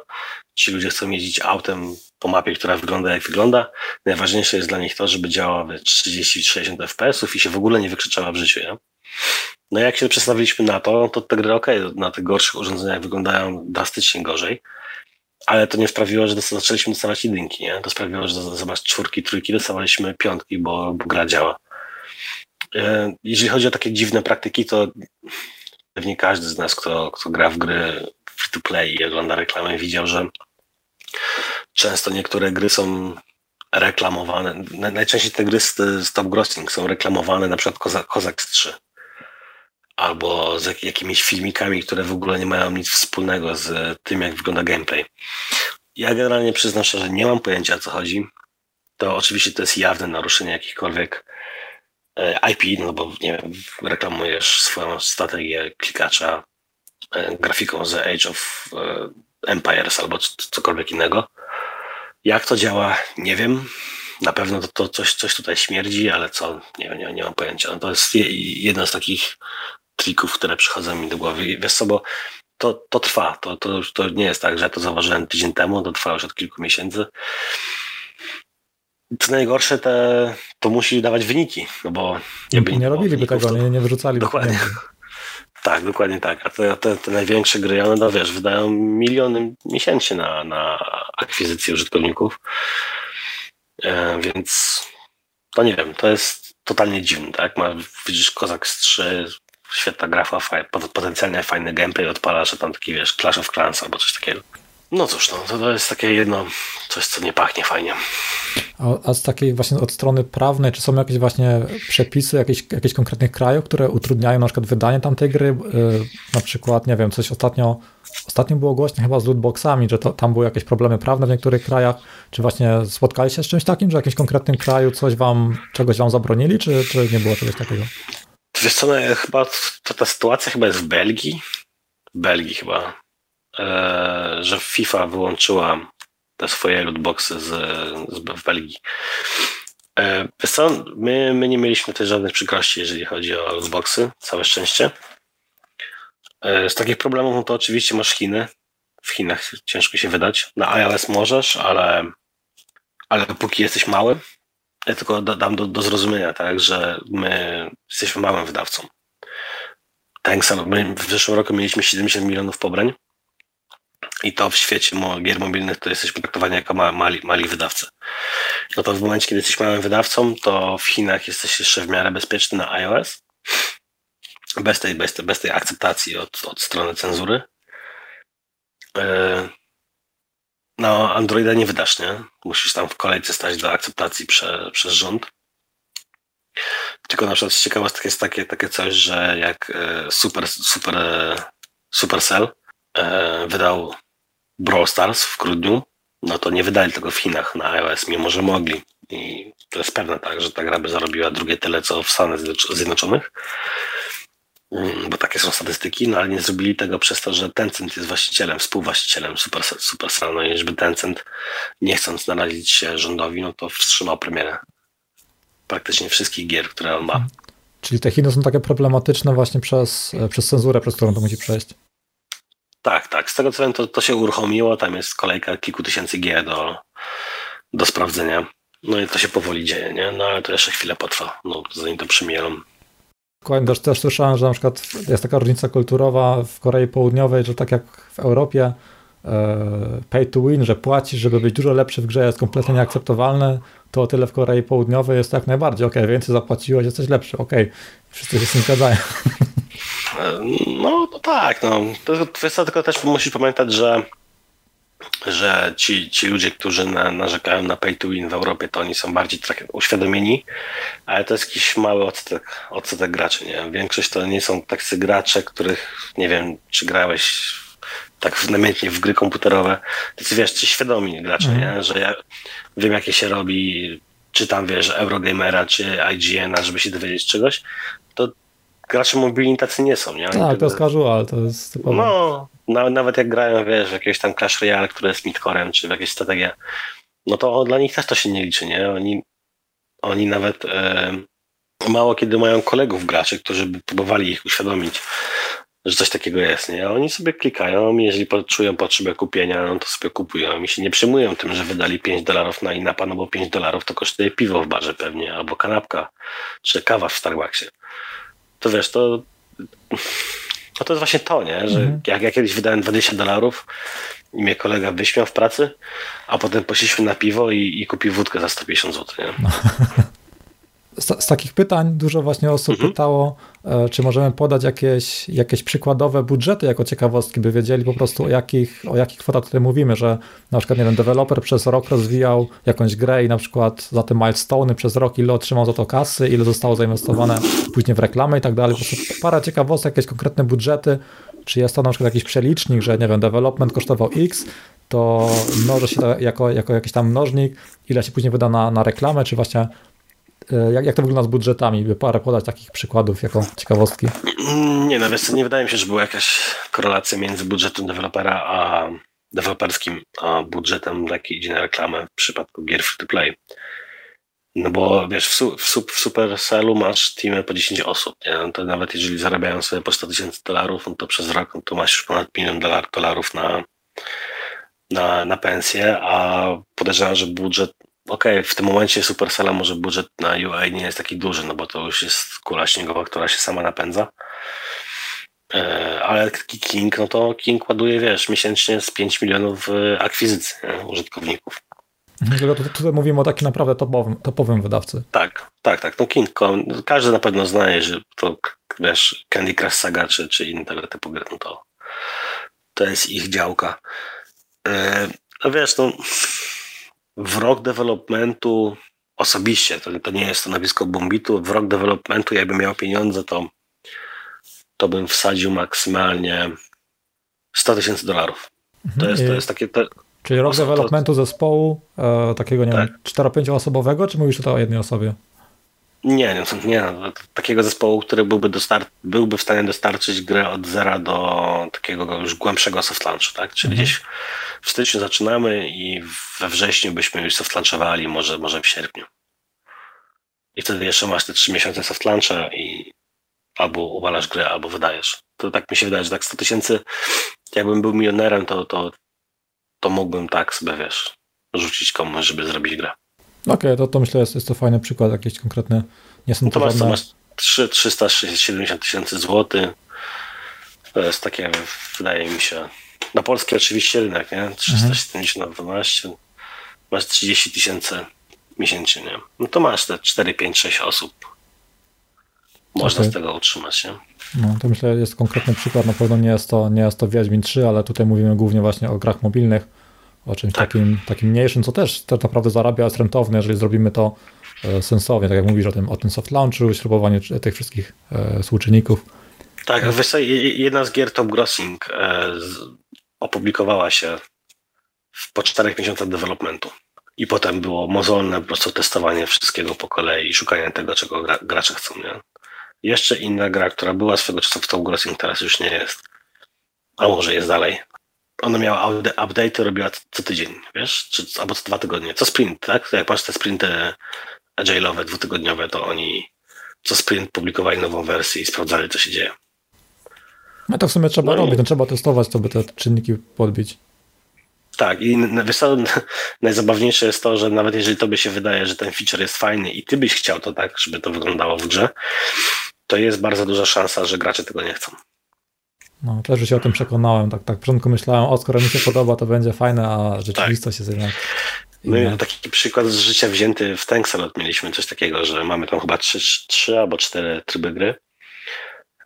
S2: ci ludzie chcą jeździć autem po mapie, która wygląda jak wygląda, najważniejsze jest dla nich to, żeby działała 30-60 fps i się w ogóle nie wykrzyczała w życiu. Nie? No jak się przestawiliśmy na to, to te gry ok, na tych gorszych urządzeniach wyglądają drastycznie gorzej, ale to nie sprawiło, że zaczęliśmy dostawać jedynki, nie? To sprawiło, że zamiast czwórki, trójki dostawaliśmy piątki, bo, bo gra działa. E, jeżeli chodzi o takie dziwne praktyki, to pewnie każdy z nas, kto, kto gra w gry free to play i ogląda reklamy, widział, że często niektóre gry są reklamowane. Najczęściej te gry z, z Top Grossing są reklamowane, na przykład Kozak 3 albo z jakimiś filmikami, które w ogóle nie mają nic wspólnego z tym, jak wygląda gameplay. Ja generalnie przyznam szczerze, nie mam pojęcia o co chodzi. To oczywiście to jest jawne naruszenie jakichkolwiek e, IP, no bo nie wiem, reklamujesz swoją strategię klikacza e, grafiką z Age of e, Empires albo cokolwiek innego. Jak to działa, nie wiem. Na pewno to, to coś, coś tutaj śmierdzi, ale co, nie, nie, nie mam pojęcia. No to jest jedna z takich trików, które przychodzą mi do głowy. Wiesz co, bo to, to trwa. To, to, to nie jest tak, że ja to zauważyłem tydzień temu, to trwa już od kilku miesięcy. Co najgorsze, te, to musi dawać wyniki, no bo...
S1: Nie, nie robiliby tego, to... nie, nie wyrzucali.
S2: Dokładnie. Tak, dokładnie tak. A te, te, te największe gry, one, no wiesz, wydają miliony miesięcznie na, na akwizycję użytkowników. E, więc to nie wiem, to jest totalnie dziwne, tak? Ma, widzisz Kozak z 3, świetna grafa, faj, potencjalnie fajny gameplay odpala, że tam taki, wiesz, Clash of Clans albo coś takiego. No cóż, no, to, to jest takie jedno, coś, co nie pachnie fajnie.
S1: A, a, z takiej właśnie od strony prawnej, czy są jakieś właśnie przepisy jakieś, jakichś konkretnych krajów, które utrudniają na przykład wydanie tamtej gry? Yy, na przykład, nie wiem, coś ostatnio, ostatnio było głośno chyba z lootboxami, że to, tam były jakieś problemy prawne w niektórych krajach. Czy właśnie spotkali się z czymś takim, że w jakimś konkretnym kraju coś wam, czegoś wam zabronili, czy, czy nie było czegoś takiego?
S2: Wiesz co, no, chyba to ta sytuacja chyba jest w Belgii. W Belgii chyba. E, że FIFA wyłączyła te swoje lootboxy z, z, w Belgii. E, wiesz co, my, my nie mieliśmy tutaj żadnych przykrości, jeżeli chodzi o lootboxy. Całe szczęście. E, z takich problemów no to oczywiście masz Chiny. W Chinach ciężko się wydać. Na iOS możesz, ale, ale póki jesteś mały, ja tylko dam do, do zrozumienia, tak, że my jesteśmy małym wydawcą. Tak samo, my w zeszłym roku mieliśmy 70 milionów pobrań i to w świecie gier mobilnych to jesteśmy traktowani jako mali, mali wydawcy. No to w momencie, kiedy jesteś małym wydawcą, to w Chinach jesteś jeszcze w miarę bezpieczny na iOS, bez tej, bez tej, bez tej akceptacji od, od strony cenzury. E, no, Androida nie wydasz, nie? Musisz tam w kolejce stać do akceptacji prze, przez rząd. Tylko na przykład ciekawostek jest takie, takie coś, że jak e, Super, Super, Supercell e, wydał Brawl Stars w grudniu, no to nie wydali tego w Chinach na iOS, mimo że mogli. I to jest pewne tak, że ta gra by zarobiła drugie tyle, co w Stanach Zjednoczonych. Mm, bo takie są statystyki, no ale nie zrobili tego przez to, że Tencent jest właścicielem, współwłaścicielem Supercell, Supercell no i żeby Tencent, nie chcąc narazić się rządowi, no to wstrzymał premierę praktycznie wszystkich gier, które on ma. Mhm.
S1: Czyli te Chiny są takie problematyczne właśnie przez, e, przez cenzurę, przez którą to musi przejść.
S2: Tak, tak. Z tego co wiem, to, to się uruchomiło. Tam jest kolejka kilku tysięcy gier do, do sprawdzenia. No i to się powoli dzieje, nie? No ale to jeszcze chwilę potrwa, no, zanim to przymielą.
S1: Też, też słyszałem, że na przykład jest taka różnica kulturowa w Korei Południowej, że tak jak w Europie e, pay to win, że płacisz, żeby być dużo lepszy w grze jest kompletnie nieakceptowalne, to o tyle w Korei Południowej jest jak najbardziej, ok, więcej zapłaciłeś, jesteś lepszy, ok, wszyscy się z tym zgadzają.
S2: No, no tak, no. To kwestia tylko też musisz pamiętać, że że ci, ci ludzie, którzy na, narzekają na pay to win w Europie, to oni są bardziej tak uświadomieni, ale to jest jakiś mały odsetek, odsetek graczy, nie? Większość to nie są tacy gracze, których, nie wiem, czy grałeś tak namiętnie w gry komputerowe, to wiesz, ci świadomi gracze, mm. nie? Że ja wiem, jakie się robi, czy tam, wiesz, Eurogamera, czy IGN-a, żeby się dowiedzieć czegoś, gracze mobilni tacy nie są, nie?
S1: Oni tak, to jest casual, to jest typowo.
S2: No, nawet jak grają, wiesz, w jakieś tam Clash Royale, które jest midcorem, czy w jakieś strategie, no to dla nich też to się nie liczy, nie? Oni, oni nawet e, mało kiedy mają kolegów graczy, którzy by próbowali ich uświadomić, że coś takiego jest, nie? A oni sobie klikają, jeżeli czują potrzebę kupienia, no to sobie kupują i się nie przejmują tym, że wydali 5 dolarów na inapa, no bo 5 dolarów to kosztuje piwo w barze pewnie, albo kanapka, czy kawa w Starbucksie. To wiesz, to no to jest właśnie to, nie? Że mhm. jak ja kiedyś wydałem 20 dolarów i mnie kolega wyśmiał w pracy, a potem poszliśmy na piwo i, i kupił wódkę za 150 zł, nie? No.
S1: z, z, takich pytań dużo właśnie osób mhm. pytało, e, czy możemy podać jakieś, jakieś przykładowe budżety jako ciekawostki, by wiedzieli po prostu o jakich, o jakich kwotach tutaj mówimy, że na przykład, nie wiem, deweloper przez rok rozwijał jakąś grę i na przykład za te milestone przez rok ile otrzymał za to kasy, ile zostało zainwestowane później w reklamę i tak dalej. Po prostu parę ciekawostek, jakieś konkretne budżety, czy jest to na przykład jakiś przelicznik, że nie wiem, development kosztował X, to mnoży się to jako, jako jakiś tam mnożnik, ile się później wyda na, na reklamę, czy właśnie jak, jak to wygląda z budżetami? By parę podać takich przykładów jako ciekawostki.
S2: Nie, no wiesz, nie wydaje mi się, że była jakaś korelacja między budżetem dewelopera a deweloperskim, a budżetem, jaki idzie na reklamę w przypadku gier free to play. No bo wiesz, w, su, w, su, w Supercellu masz teamy po 10 osób, nie? No to nawet jeżeli zarabiają sobie po 100 tysięcy dolarów, no to przez rok no to masz już ponad milion dolar, dolarów na, na, na pensję, a podejrzewam, że budżet okej, okay, w tym momencie Supercella może budżet na UI nie jest taki duży, no bo to już jest kula śniegowa, która się sama napędza. E, ale King, no to King ładuje, wiesz, miesięcznie z 5 milionów akwizycji nie? użytkowników.
S1: Mhm, tutaj mówimy o takim naprawdę topowym, topowym wydawcy.
S2: Tak, tak, tak. No King, każdy na pewno zna, że to wiesz, Candy Crush Saga czy, czy inne tego typu gry, no to, to jest ich działka. E, no wiesz, no w rok developmentu osobiście, to, to nie jest stanowisko Bombitu, w rok developmentu jakbym miał pieniądze, to, to bym wsadził maksymalnie 100 tysięcy dolarów. To, mhm. jest, to jest takie... To,
S1: Czyli rok developmentu to, zespołu e, takiego, nie tak. wiem, 4-5 osobowego, czy mówisz tutaj o jednej osobie?
S2: Nie, nie, nie takiego zespołu, który byłby, dostar- byłby w stanie dostarczyć grę od zera do takiego już głębszego soft launchu, tak? Czyli mhm. gdzieś w styczniu zaczynamy i we wrześniu byśmy już soft launchowali, może, może w sierpniu. I wtedy jeszcze masz te trzy miesiące soft launcha i albo uwalasz grę, albo wydajesz. To tak mi się wydaje, że tak 100 tysięcy, jakbym był milionerem, to, to, to mógbym tak sobie, wiesz, rzucić komuś, żeby zrobić grę.
S1: Okej, okay, to, to myślę, jest, jest to fajny przykład, jakieś konkretne, nie są
S2: no to, masz, to masz 3, 370 tysięcy złotych. To jest takie, wydaje mi się, na polski oczywiście rynek, nie? 370 na 12, masz 30 tysięcy miesięcznie, nie? No to masz te 4, 5, 6 osób. Można okay. z tego utrzymać, nie?
S1: No, to myślę, jest konkretny przykład. Na pewno nie jest to, nie jest to Wiedźmin 3, ale tutaj mówimy głównie właśnie o grach mobilnych, o czymś tak. takim, takim mniejszym, co też tak naprawdę zarabia, jest rentowne, jeżeli zrobimy to e, sensownie, tak jak mówisz o tym, o tym soft launchu, śrubowanie tych wszystkich e, współczynników.
S2: Tak, jedna z gier Top Grossing e, opublikowała się w, po czterech miesiącach developmentu. I potem było mozolne po prostu testowanie wszystkiego po kolei i szukanie tego, czego gra, gracze chcą. Nie? Jeszcze inna gra, która była swego czasu w Top Grossing, teraz już nie jest. A może jest dalej. Ona miała update, robiła co tydzień, wiesz? Czy, albo co dwa tygodnie. Co sprint, tak? Jak masz te sprinty agile'owe, dwutygodniowe, to oni co sprint publikowali nową wersję i sprawdzali, co się dzieje.
S1: No to w sumie trzeba no robić, i... no trzeba testować, to by te czynniki podbić.
S2: Tak, i wiesz co, najzabawniejsze jest to, że nawet jeżeli tobie się wydaje, że ten feature jest fajny i ty byś chciał to tak, żeby to wyglądało w grze, to jest bardzo duża szansa, że gracze tego nie chcą.
S1: No, też się o tym przekonałem. Tak, tak. W początku myślałem, o, skoro mi się podoba, to będzie fajne, a rzeczywistość tak. jest jednak.
S2: My taki przykład z życia wzięty w Tanksalot mieliśmy coś takiego, że mamy tam chyba trzy, trzy albo cztery tryby gry.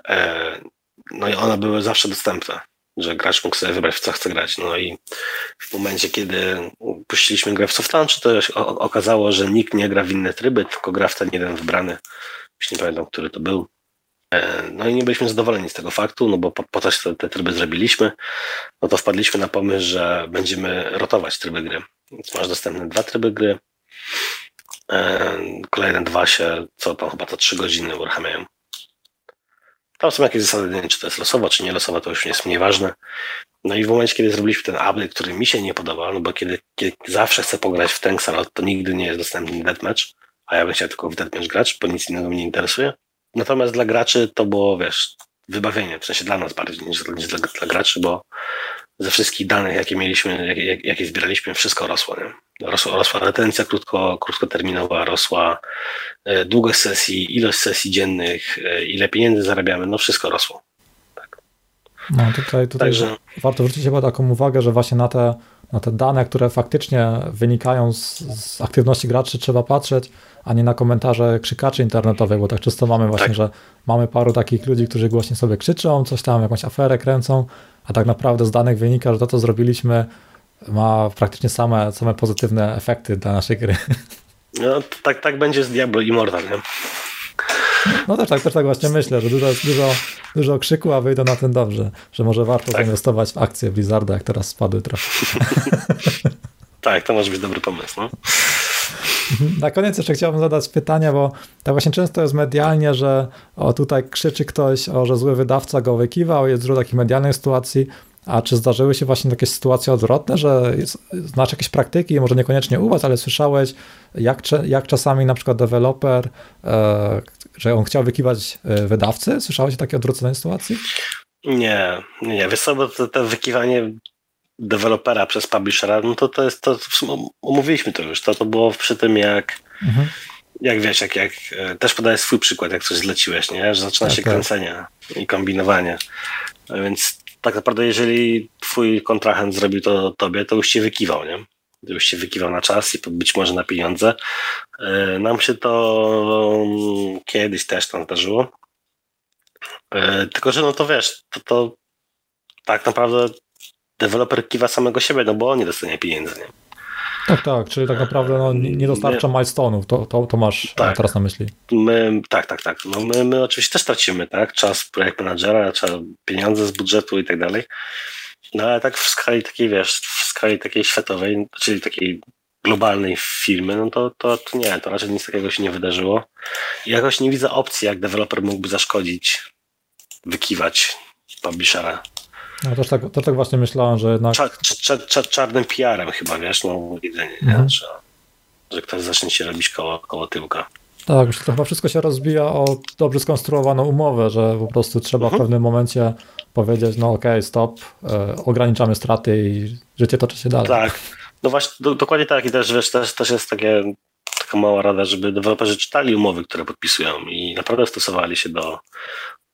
S2: E, no i one były zawsze dostępne, że gracz mógł sobie wybrać w co chce grać. No i w momencie, kiedy puściliśmy grę w soft launch, to się okazało, że nikt nie gra w inne tryby, tylko gra w ten jeden wybrany. Już nie pamiętam, który to był. E, no i nie byliśmy zadowoleni z tego faktu, no bo po, po coś te, te tryby zrobiliśmy, no to wpadliśmy na pomysł, że będziemy rotować tryby gry. Więc masz dostępne dwa tryby gry, e, kolejne dwa się, co tam chyba to trzy godziny uruchamiają. Tam są jakieś zasady, czy to jest losowo, czy nie losowo, to już jest mniej ważne. No i w momencie, kiedy zrobiliśmy ten update, który mi się nie podobał, no bo kiedy, kiedy zawsze chcę pograć w Tanksalot, to nigdy nie jest dostępny deathmatch, a ja bym chciał tylko w deathmatch grać, bo nic innego mnie nie interesuje. Natomiast dla graczy to było, wiesz, wybawienie, w sensie dla nas bardziej niż, niż dla, dla graczy, bo ze wszystkich danych, jakie mieliśmy, jakie, jakie zbieraliśmy, wszystko rosło. Nie? Rosła, rosła retencja krótko, krótkoterminowa, rosła e, długość sesji, ilość sesji dziennych, e, ile pieniędzy zarabiamy, no wszystko rosło. Tak.
S1: No tutaj, tutaj Także... warto zwrócić chyba taką uwagę, że właśnie na te, na te dane, które faktycznie wynikają z, z aktywności graczy, trzeba patrzeć, a nie na komentarze krzykaczy internetowych, bo tak często mamy właśnie, tak. że mamy paru takich ludzi, którzy głośno sobie krzyczą, coś tam, jakąś aferę kręcą, a tak naprawdę z danych wynika, że to, co zrobiliśmy, ma praktycznie same, same pozytywne efekty dla naszej gry.
S2: No, tak, tak będzie z Diablo Immortal, nie?
S1: No też tak, też tak właśnie myślę, że dużo, dużo, dużo krzyku, a wyjdą na tym dobrze, że może warto tak. zainwestować w akcje Blizzarda, jak teraz spadły trochę.
S2: tak, to może być dobry pomysł. No.
S1: Na koniec jeszcze chciałbym zadać pytanie, bo tak właśnie często jest medialnie, że o tutaj krzyczy ktoś, o, że zły wydawca go wykiwał, jest dużo takich medialnych sytuacji, a czy zdarzyły się właśnie takie sytuacje odwrotne, że jest, znasz jakieś praktyki, może niekoniecznie u was, ale słyszałeś, jak, jak czasami na przykład deweloper, e, że on chciał wykiwać e, wydawcy? Słyszałeś takie odwrócone sytuacji?
S2: Nie, nie, wiesz co, to, to wykiwanie dewelopera przez publishera, no to to jest, to, omówiliśmy to już, to, to było przy tym jak mhm. jak wiesz, jak, jak e, też podaję swój przykład, jak coś zleciłeś, nie? że zaczyna się okay. Tak, tak. kręcenie i kombinowanie. Więc tak naprawdę jeżeli twój kontrahent zrobił to tobie, to już cię wykiwał, nie? Już się wykiwał na czas i być może na pieniądze. E, nam się to mm, kiedyś też tam zdarzyło. E, tylko, że no to wiesz, to, to tak naprawdę deweloper kiwa samego siebie, no bo on nie dostanie pieniędzy, nie?
S1: Tak, tak, czyli tak naprawdę no, nie dostarcza milestone'ów, to, to, to masz tak, teraz na myśli.
S2: My, tak, tak, tak. No my, my oczywiście też tracimy, tak? Czas projekt managera, pieniądze z budżetu i tak dalej. No ale tak w skali takiej, wiesz, skali takiej światowej, czyli takiej globalnej firmy, no to, to, to nie, to raczej nic takiego się nie wydarzyło. I jakoś nie widzę opcji, jak deweloper mógłby zaszkodzić, wykiwać publishera
S1: no też tak, też tak właśnie myślałem, że jednak...
S2: Czar, czar, czar, czarnym PR-em chyba, wiesz, no widzenie, mhm. że, że ktoś zacznie się robić koło, koło tyłka.
S1: Tak, to chyba wszystko się rozbija o dobrze skonstruowaną umowę, że po prostu trzeba mhm. w pewnym momencie powiedzieć, no okej, okay, stop, e, ograniczamy straty i życie toczy się dalej.
S2: Tak, no właśnie, do, dokładnie tak i też, wiesz, też, też jest takie, taka mała rada, żeby deweloperzy czytali umowy, które podpisują i naprawdę stosowali się do,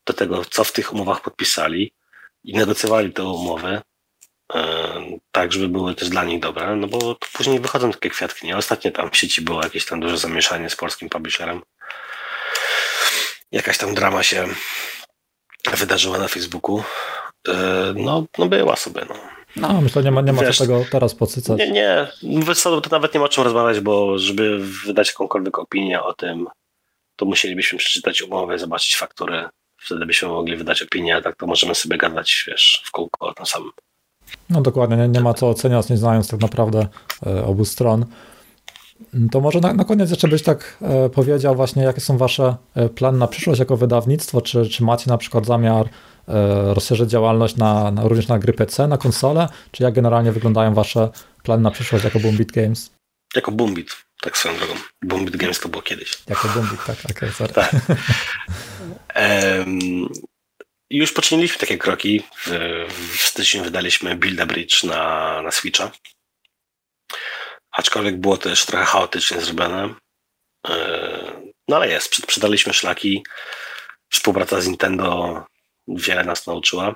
S2: do tego, co w tych umowach podpisali i negocjowali te umowy e, tak, żeby były też dla nich dobre, no bo później wychodzą takie kwiatki, nie? Ostatnio tam w sieci było jakieś tam duże zamieszanie z polskim publisherem. Jakaś tam drama się wydarzyła na Facebooku. E, no, no była sobie, no.
S1: No, myślę, nie ma, nie ma Wiesz, co tego teraz podsycać.
S2: Nie, nie. Wiesz co, to nawet nie ma o czym rozmawiać, bo żeby wydać jakąkolwiek opinię o tym, to musielibyśmy przeczytać umowę, zobaczyć faktury, wtedy byśmy mogli wydać opinię, a tak to możemy sobie gadać, wiesz, w kółko o tym samym.
S1: No dokładnie, nie, nie ma co oceniać, nie znając tak naprawdę e, obu stron. To może na, na koniec jeszcze byś tak e, powiedział właśnie, jakie są wasze e, plany na przyszłość jako wydawnictwo, czy, czy macie na przykład zamiar e, rozszerzyć działalność na, na, również na gry PC, na konsole, czy jak generalnie wyglądają wasze plany na przyszłość jako Boombit Games?
S2: Jako Boombit, tak swoją drogą. Boombit Games to było kiedyś.
S1: Jako Boombit, tak, okej, okay, sorry.
S2: Tak. Już poczyniliśmy takie kroki. W, w styczniu wydaliśmy Build a Bridge na, na Switcha. Aczkolwiek było też trochę chaotycznie zrobione. No ale jest, sprzedaliśmy szlaki. Współpraca z Nintendo wiele nas nauczyła.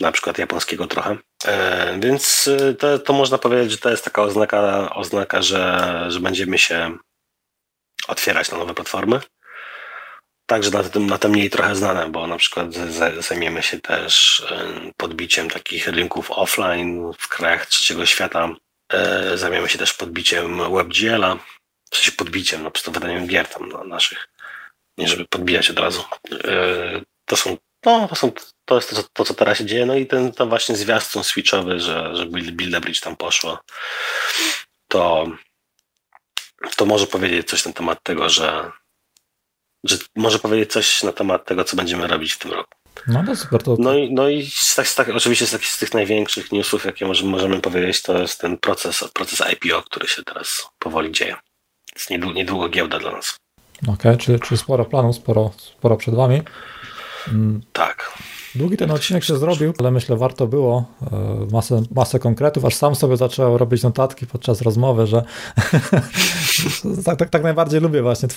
S2: Na przykład japońskiego trochę. Więc to, to można powiedzieć, że to jest taka oznaka, oznaka że, że będziemy się otwierać na nowe platformy. Także na tym, na te mniej trochę znane, bo na przykład zajmiemy się też podbiciem takich rynków offline w krajach trzeciego świata. E, zajmiemy się też podbiciem WebGL-a, w sensie podbiciem, no po prostu wydaniem gier tam na naszych, nie żeby podbijać od razu. E, to są, no, to są, to jest to, to co teraz się dzieje, no i ten właśnie zwiastun switchowy, że, że Build Bridge tam poszło, to, to może powiedzieć coś na temat tego, że że może powiedzieć coś na temat tego, co będziemy robić w tym roku.
S1: No to super. To...
S2: No i, no i z, tak, z tak, oczywiście z, takich, z tych największych newsów, jakie możemy, możemy powiedzieć, to jest ten proces, proces IPO, który się teraz powoli dzieje. Jest niedługo, niedługo giełda dla nas.
S1: Okej, okay, czyli, czyli sporo planów, sporo, sporo przed wami.
S2: Mm. Tak.
S1: Długi ten odcinek się zrobił, ale myślę, warto było e, masę, masę konkretów, aż sam sobie zacząłem robić notatki podczas rozmowy, że tak, tak, tak najbardziej lubię właśnie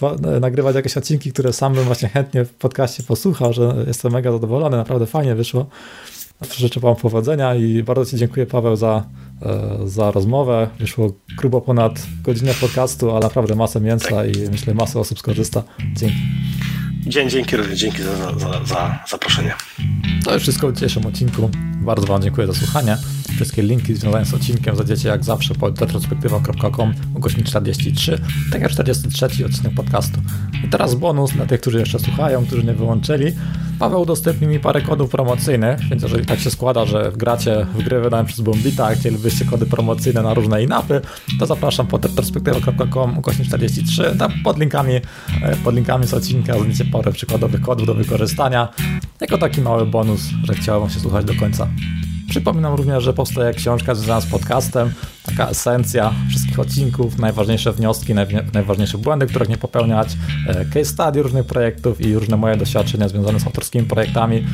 S1: nagrywać jakieś odcinki, które sam bym właśnie chętnie w podcaście posłuchał, że jestem mega zadowolony, naprawdę fajnie wyszło. Życzę Wam powodzenia i bardzo Ci dziękuję Paweł za, e, za rozmowę. Wyszło grubo ponad godzinę podcastu, ale naprawdę masę mięsa i myślę masę osób skorzysta. Dzięki.
S2: Dzień, dzięki również, dzięki za, za, za zaproszenie.
S1: To już wszystko w dzisiejszym odcinku. Bardzo Wam dziękuję za słuchanie. Wszystkie linki związane z odcinkiem znajdziecie jak zawsze pod retrospektywa.com ukośnik 43, tak jak 43 odcinek podcastu. I teraz bonus dla tych, którzy jeszcze słuchają, którzy nie wyłączyli. Paweł udostępnił mi parę kodów promocyjnych, więc jeżeli tak się składa, że gracie w gry wydane przez Bombita, a chcielibyście kody promocyjne na różne inapy, to zapraszam pod retrospektywa.com ukośnik 43. Tam pod linkami, e, pod linkami z odcinka znajdziecie parę przykładowych kodów do wykorzystania, jako taki mały bonus, że chciałem się słuchać do końca. Przypominam również, że powstaje książka związana z podcastem, taka esencja wszystkich odcinków, najważniejsze wnioski, najważniejsze błędy, których nie popełniać, e, case study różnych projektów i różne moje doświadczenia związane z autorskimi projektami.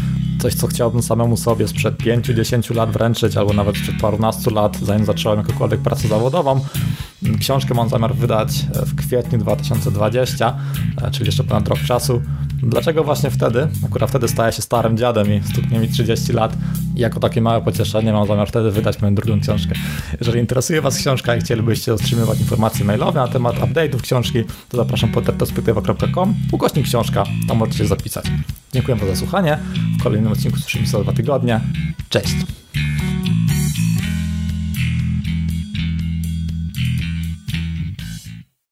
S1: Coś, co chciałbym samemu sobie sprzed 5-10 lat wręczyć, albo nawet sprzed parunastu lat, zanim zacząłem jakąkolwiek pracę zawodową. Książkę mam zamiar wydać w kwietniu 2020, e, czyli jeszcze ponad rok czasu. Dlaczego właśnie wtedy? Akurat wtedy staję się starym dziadem i stuknie mi 30 lat i jako takie małe pocieszenie mam zamiar wtedy wydać moją drugą książkę. Jeżeli interesuje Was książka i chcielibyście otrzymywać informacje mailowe na temat update'ów książki, to zapraszam pod retrospektywa.com, ukośnik książka, tam możecie się zapisać. Dziękuję za słuchanie. W kolejnym odcinku słyszymy się za dwa tygodnie. Cześć!